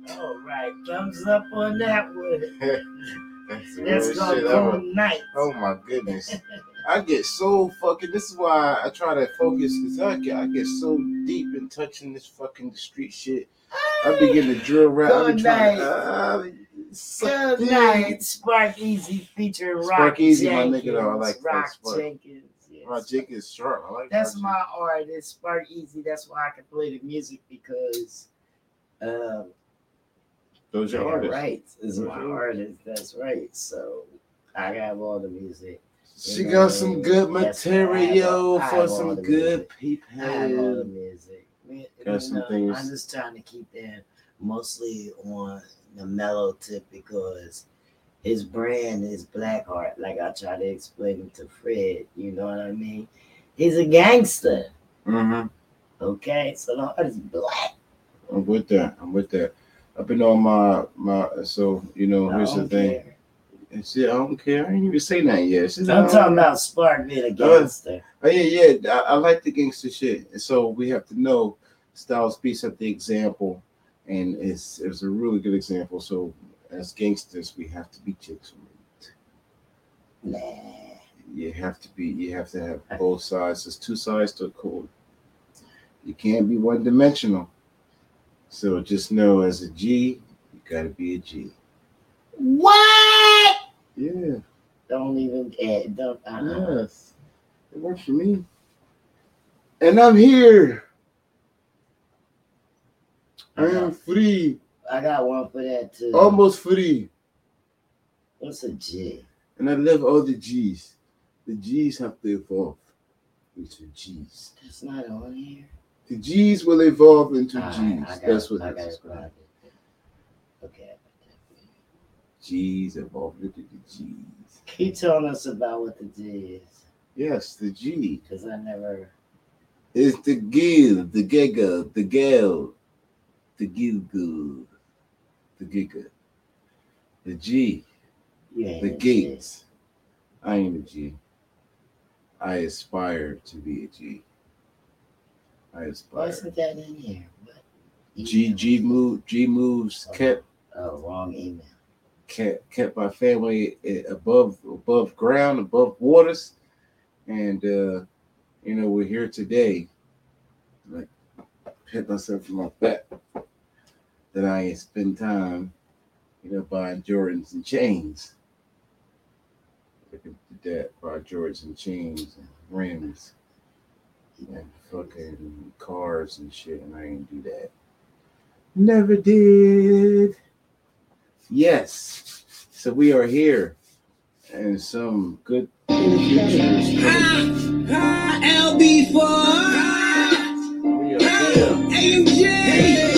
right.
All right, thumbs up on that one. [LAUGHS]
That's the
Let's go
shit
cold
ever.
night.
Oh my goodness. I get so fucking. This is why I try to focus because I get I get so deep in touching this fucking street shit. I begin to drill rap. I be
Good
trying to.
night.
Uh, suck
Good night, Spark Easy featuring Rock
Spark Easy, my nigga, though. I like
Rock
Spark.
Jenkins. yes.
Jig is sharp. I like
That's
my
my artist, Spark Easy. That's why I can play the music because um,
Those your artists.
right is my
Mhm.
artist. That's right. So I got all the music.
She
You
got some good
what have
material for some good
music.
people.
I have all the music.
Got some
know,
things-
I'm just trying to keep that mostly on the mellow tip because his brand is Blackheart. Like I try to explain to Fred, you know what I mean? He's a gangster.
Mm-hmm.
Okay, so the heart is black.
I'm with that. I'm with that. I've been on my my. So you know, here's the thing.
care.
And see, I don't care. I ain't even say that yet. She
I'm talking about Spark being a gangster.
Oh yeah, yeah. I, I like the gangster shit. And so we have to know Styles P set the example, and it's it's a really good example. So as gangsters, we have to be chicks.
Nah.
You have to be. You have to have both sides. There's two sides to a coin. You can't be one dimensional. So just know, as a G, you gotta be a G.
What?
Yeah.
Don't even care. Don't. Uh-uh.
Yes. It works for me. And I'm here. I am free.
I got one for that too.
Almost free.
What's a G?
And I love all the G's. The G's have to evolve into G's.
That's not on here.
The G's will evolve into G's. That's what
I got it. Okay.
G's evolve into the G's.
Keep telling us about what the G is,
Yes, the G
because I never.
It's the gill, the giga, the gal, the gilgul, the giga. The G,
ain't
the gates. I ain't a G. I aspire to be a G. I aspire.
Wasn't that in here? What?
G G move G moves kept
Oh, wrong email.
kept kept my family eh, above above ground, above waters, and uh, you know we're here today. Like hit myself in my back that I spend time, you know, buying Jordans and chains. Look at that, buy Jordans and chains and rims and fucking cars and shit, and I ain't do that. Never did. Yes. So we are here, and some good futures.
LB4,
We are here.
AMJ,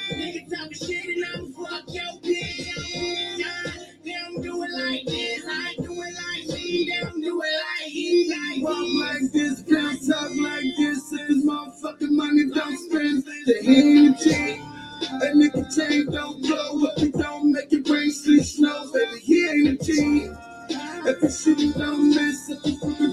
Walk like this,
girl, talk like this, and this motherfucking money don't spend. The energy, a nigga chain don't blow up, it don't make it rain, sleet, snow, baby, he ain't a G. If the shit don't miss, if the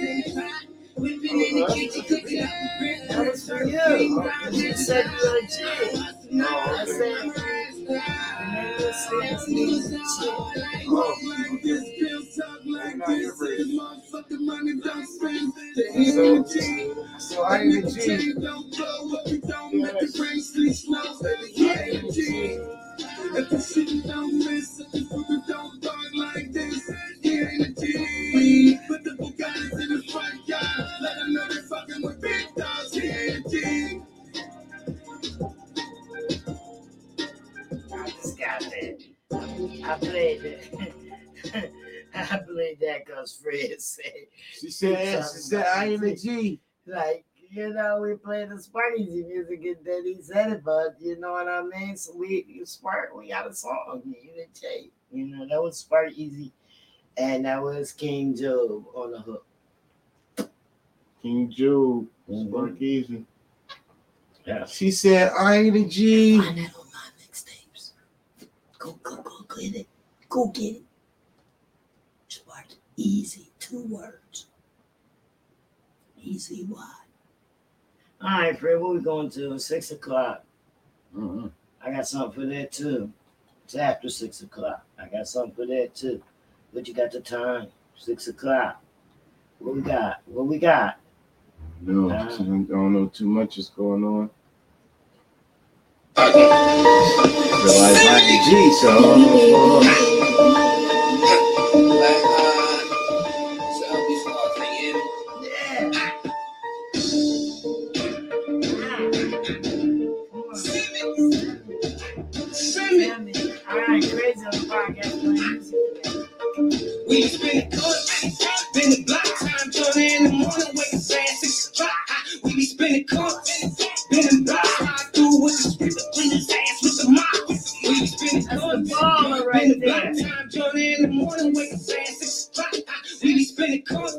in the
back. We've been in the kitchen, cooking up the bread.
That was for you. You said you were a G. I said, remember the sentence, you was a G.
Walk like this, girl, talk like this, and this motherfucking money don't spend. The energy,
So I ain't a G.
don't blow up, it don't make it rain, sleet, snow, baby, he ain't a G. If the shit don't miss, if the fucker don't bark like this, he ain't a G. Put the Bugattis in the front yard, let them know they fucking with big dogs, he ain't a G.
I just got that. I played [LAUGHS] that. I played that because Fred said,
She said, she said, I ain't a G.
like, you know, we played the Sparky music and then he said it, but you know what I mean? So we, you Spark, we got a song, you the J. You know, that was Spark Easy. And that was King Job on the hook.
King Joe,
Mhm.
Spark Easy.
Yeah.
She said, I ain't a G.
Find that on my mixtapes. Go, go, go get it. Go get it. Spark Easy, two words. Easy why? All right, Fred, what we going to? Six o'clock.
Mhm.
I got something for that too. It's after six o'clock. I got something for that too. But you got the time? Six o'clock. What we got? What we got?
No,
Ah.
she don't, don't know too much is going on. So I like a G, so I don't know what's going on.
We spend the court, been the block time, turn in the morning, wake up at six o'clock. We be spending court, been the block, slide through with the spit, clean his ass with the mop. We be court,
the
been the block time, turn in the morning, wake up at six o'clock. We be spending court,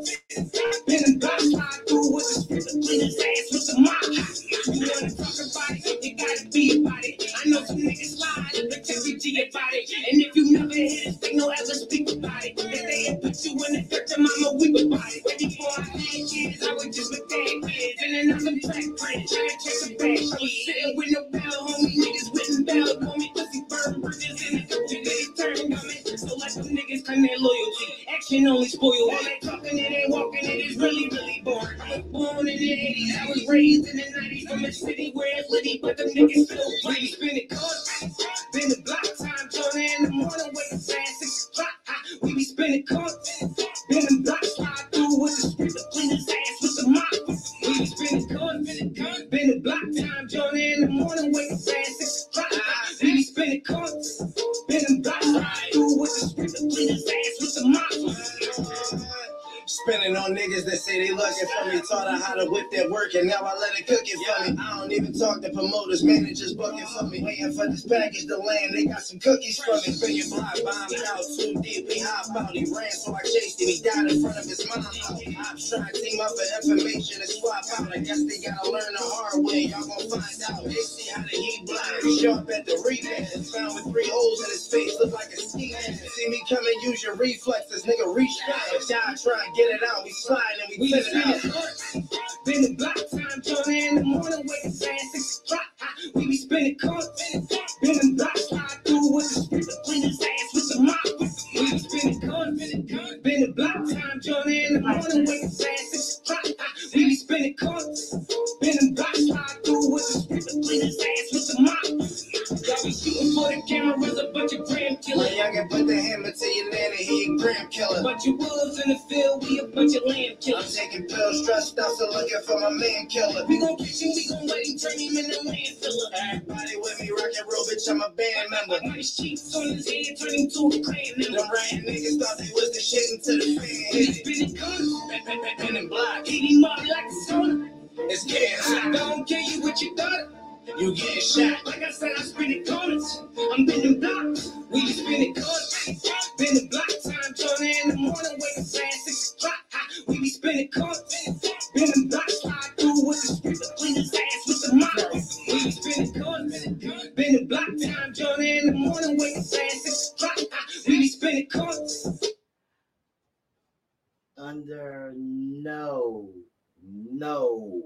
been the block, slide through with the spit, clean his ass with the mop. You wanna talk about it, gotta be about it. I know some niggas slide, but me G about it. And if you never hear this, they no ever speak about it. If they had put you in the dirt, then mama weep about it. But before I had kids, I was just with dad kids. And then I'm some track friends, trying to the bag. I was sitting with no bell, homie, niggas with bell, homie, pussy burn bridges in the turned on So like them niggas claim their loyalty. Action only spoil. All that talking and ain't walking, it is really, really boring. I was born in the 80s, I was raised in the 90s from a city where it's litty, but them niggas still play. Spinning cards, been the block time, turn in the morning, up fast, six o'clock. We be spinning cards, been the block
and now I let it cook it for me. I don't even talk to promoters, managers bucking for me. Waiting for this package to land, they got some cookies for me. Bring your block, bombed out too deep, we hop out. He ran, so I chased him. He died in front of his mom. Ops trying to team up for information and swap out. I guess they gotta learn the hard way. Y'all gonna find out. They see how the heat blind. Sharp at the rebound. Found with three holes in his face, look like a ski man. See me coming, use your reflexes, nigga. Reach back. Y'all try and get it out. We slide and we pin it out.
Been the block time, turn in the morning, up fast, six o'clock. We be spinning cards, been the block slide through with the street, the cleaner's ass with the mop. We be spinning cards, been the block time, turn in the morning, up fast, six o'clock. We be spinning been the block slide through with the street, the cleaner's ass with the mop. Y'all be shooting for the cameras, a bunch of gram killers.
youngin' put the hammer to your nanny, he a gram killer.
Bunch of wolves in the field, we a bunch of lamb
I'm
killers.
taking pills, stressed out, so looking for my man killer.
We gon' catch him, we gon' let him turn him in the landfiller.
Everybody with me, rockin' real bitch, I'm a band member.
Nice cheeks on his head, turn him to a clan
Them
member.
right niggas thought they was the shit until the fan hit it.
spinning guns,
Pin and block,
hit him up like a sauna.
it's getting
I
hot.
don't care you what you thought.
You getting shot.
Like I said, I spinning corners. I'm bending blocks. We be spinning corners. Been the block time, turn in the morning, up fast, six o'clock. We be spinning corners. Been the block slide through with the street, the cleaner's ass with the mop. We be spinning corners. Been the block time, turn in the morning, up fast, six o'clock. We be spinning corners.
under no, no,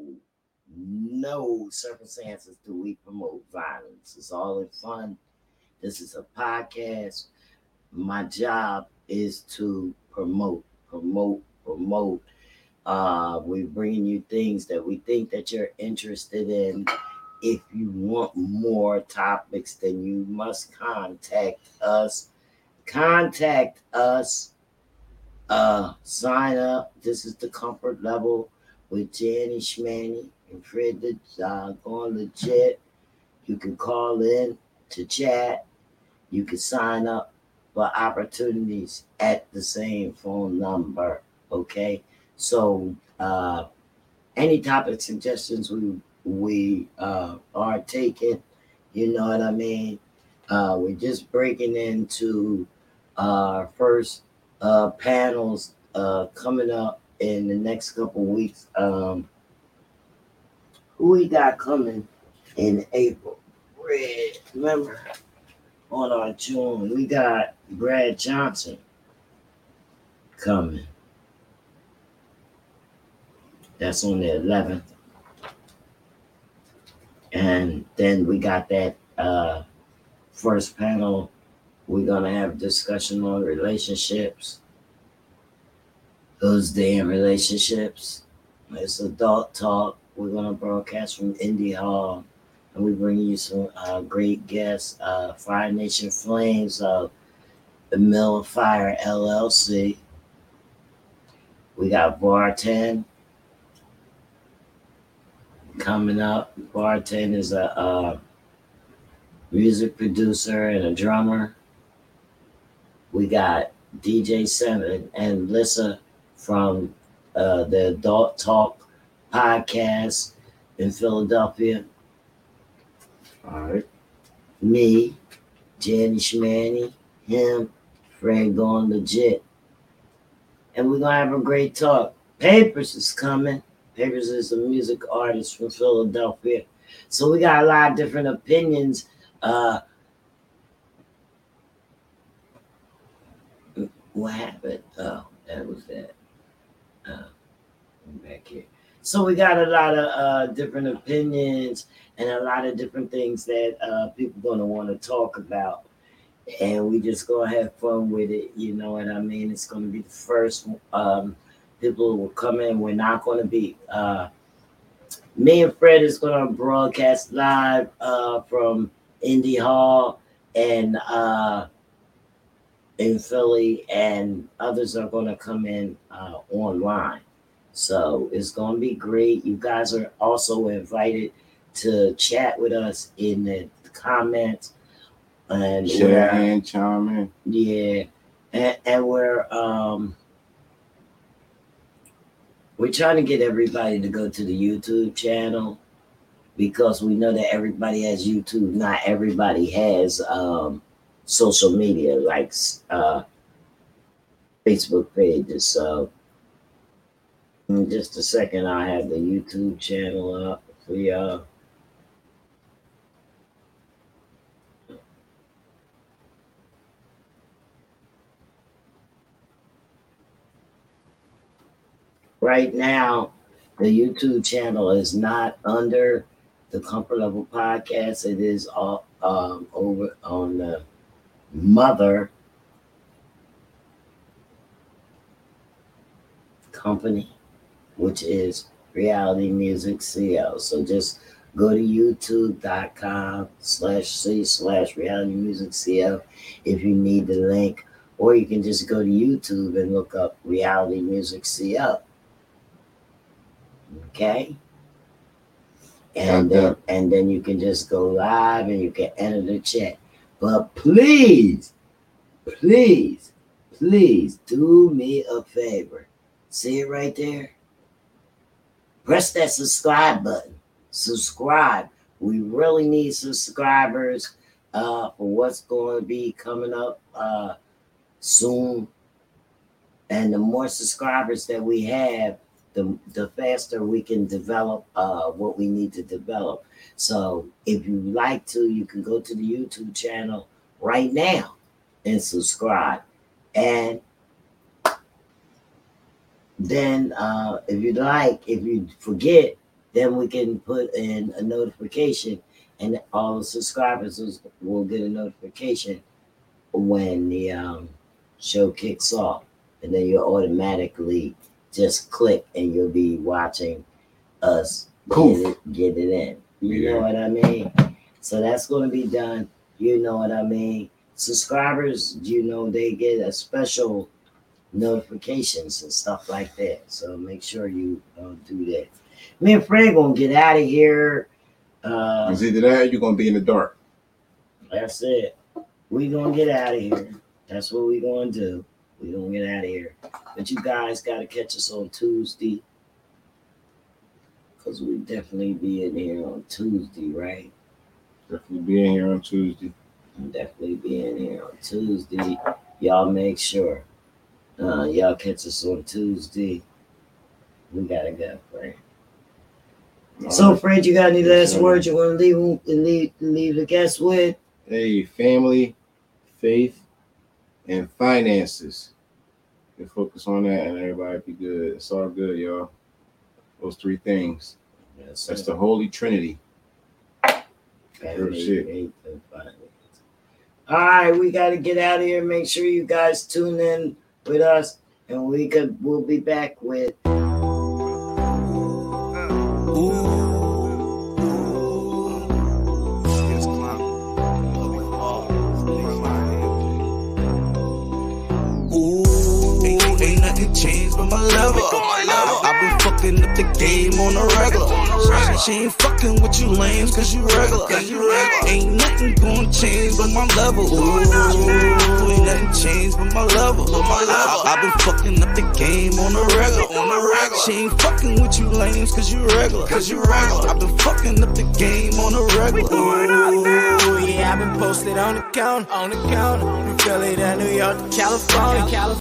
no circumstances do we promote violence. It's all in fun. This is a podcast. My job is to promote, promote, promote. Uh, we're bringing you things that we think that you're interested in. If you want more topics, then you must contact us. Contact us uh sign up. This is the comfort level with Janny Schmanny and Fred uh, going legit. You can call in to chat. You can sign up for opportunities at the same phone number. Okay. So uh any topic suggestions we we uh are taking, you know what I mean? Uh we're just breaking into our first uh, panels uh, coming up in the next couple weeks. Um, who we got coming in April? Red, remember? On our June, we got Brad Johnson coming. That's on the 11th. And then we got that uh, first panel we're gonna have discussion on relationships. Those damn relationships. It's adult talk. We're gonna broadcast from Indy Hall, and we bring you some uh, great guests. Uh, Fire Nation Flames of the Mill of Fire LLC. We got Barten coming up. Barten is a uh, music producer and a drummer. We got DJ Seven and Lissa from uh, the Adult Talk podcast in Philadelphia. All right. Me, Jenny Schmanny, him, Fred going legit. And we're gonna have a great talk. Papers is coming. Papers is a music artist from Philadelphia. So we got a lot of different opinions. Uh what happened? Oh, that was that. Uh, I'm back here. So we got a lot of uh, different opinions and a lot of different things that uh, people going to want to talk about. and we just go have fun with it. You know what I mean? It's going to be the first um, people will come in. We're not going to be. Uh, me and Fred is going to broadcast live uh, from Indy Hall and uh, in Philly, and others are going to come in uh, online. So it's going to be great. You guys are also invited to chat with us in the comments and
Share and chime in.
yeah, and, and we're um we're trying to get everybody to go to the YouTube channel because we know that everybody has YouTube. Not everybody has um social media like uh Facebook pages. So in just a second, I have the YouTube channel up for y'all. right now, the YouTube channel is not under the Comfort Level Podcast. It is all, um, over on the Mother Company, which is Reality Music CL. So just go to youtube.com slash C slash Reality Music CL if you need the link, or you can just go to YouTube and look up Reality Music CL. Okay. And then, and then you can just go live and you can enter the chat. But please, please, please do me a favor. See it right there? Press that subscribe button. Subscribe. We really need subscribers uh, for what's going to be coming up uh, soon. And the more subscribers that we have, the, the faster we can develop uh, what we need to develop. So if you like to, you can go to the YouTube channel right now and subscribe. And then uh, if you'd like, if you forget, then we can put in a notification and all the subscribers will- get a notification when the um, show kicks off. And then you'll automatically just click and you'll be watching us
Poof.
get it, get it in. You
Yeah.
know what I mean? So that's going to be done. You know what I mean? Subscribers, you know, they get a special notifications and stuff like that. So make sure you uh, do that. Me and Fred gonna get out of here. Uh,
It's either that you're gonna be in the dark.
that's it. We gonna get out of here. That's what we gonna do. We gonna get out of here. But you guys gotta catch us on Tuesday. Cause we definitely be in here on Tuesday, right?
Definitely be in here on Tuesday.
We'll definitely be in here on Tuesday. Y'all make sure. Uh, y'all catch us on Tuesday. We gotta go, Fred. So, Fred, you got any last words you want to leave leave leave the guests with?
hey, family, faith, and finances. You focus on that, and everybody be good. It's all good, y'all. Those three things.
Yes,
That's the Holy Trinity.
Family,
shit.
faith, and finance. All right, we got to get out of here. Make sure you guys tune in with us, and we could we'll be back with
Ooh, ain't, nothing changed but my level. I've fucking up the game on the regular. She ain't fucking with you lames cause you regular. Ain't nothing gonna change but my level. Ooh, ain't nothing changed but my level. I've been fucking up the game on the regular. She ain't fucking with you lames cause you regular. Cause you regular. I've been fucking up the game on the regular.
Ooh, yeah, I've been posted on the counter, on the counter. From Philly to New York to California.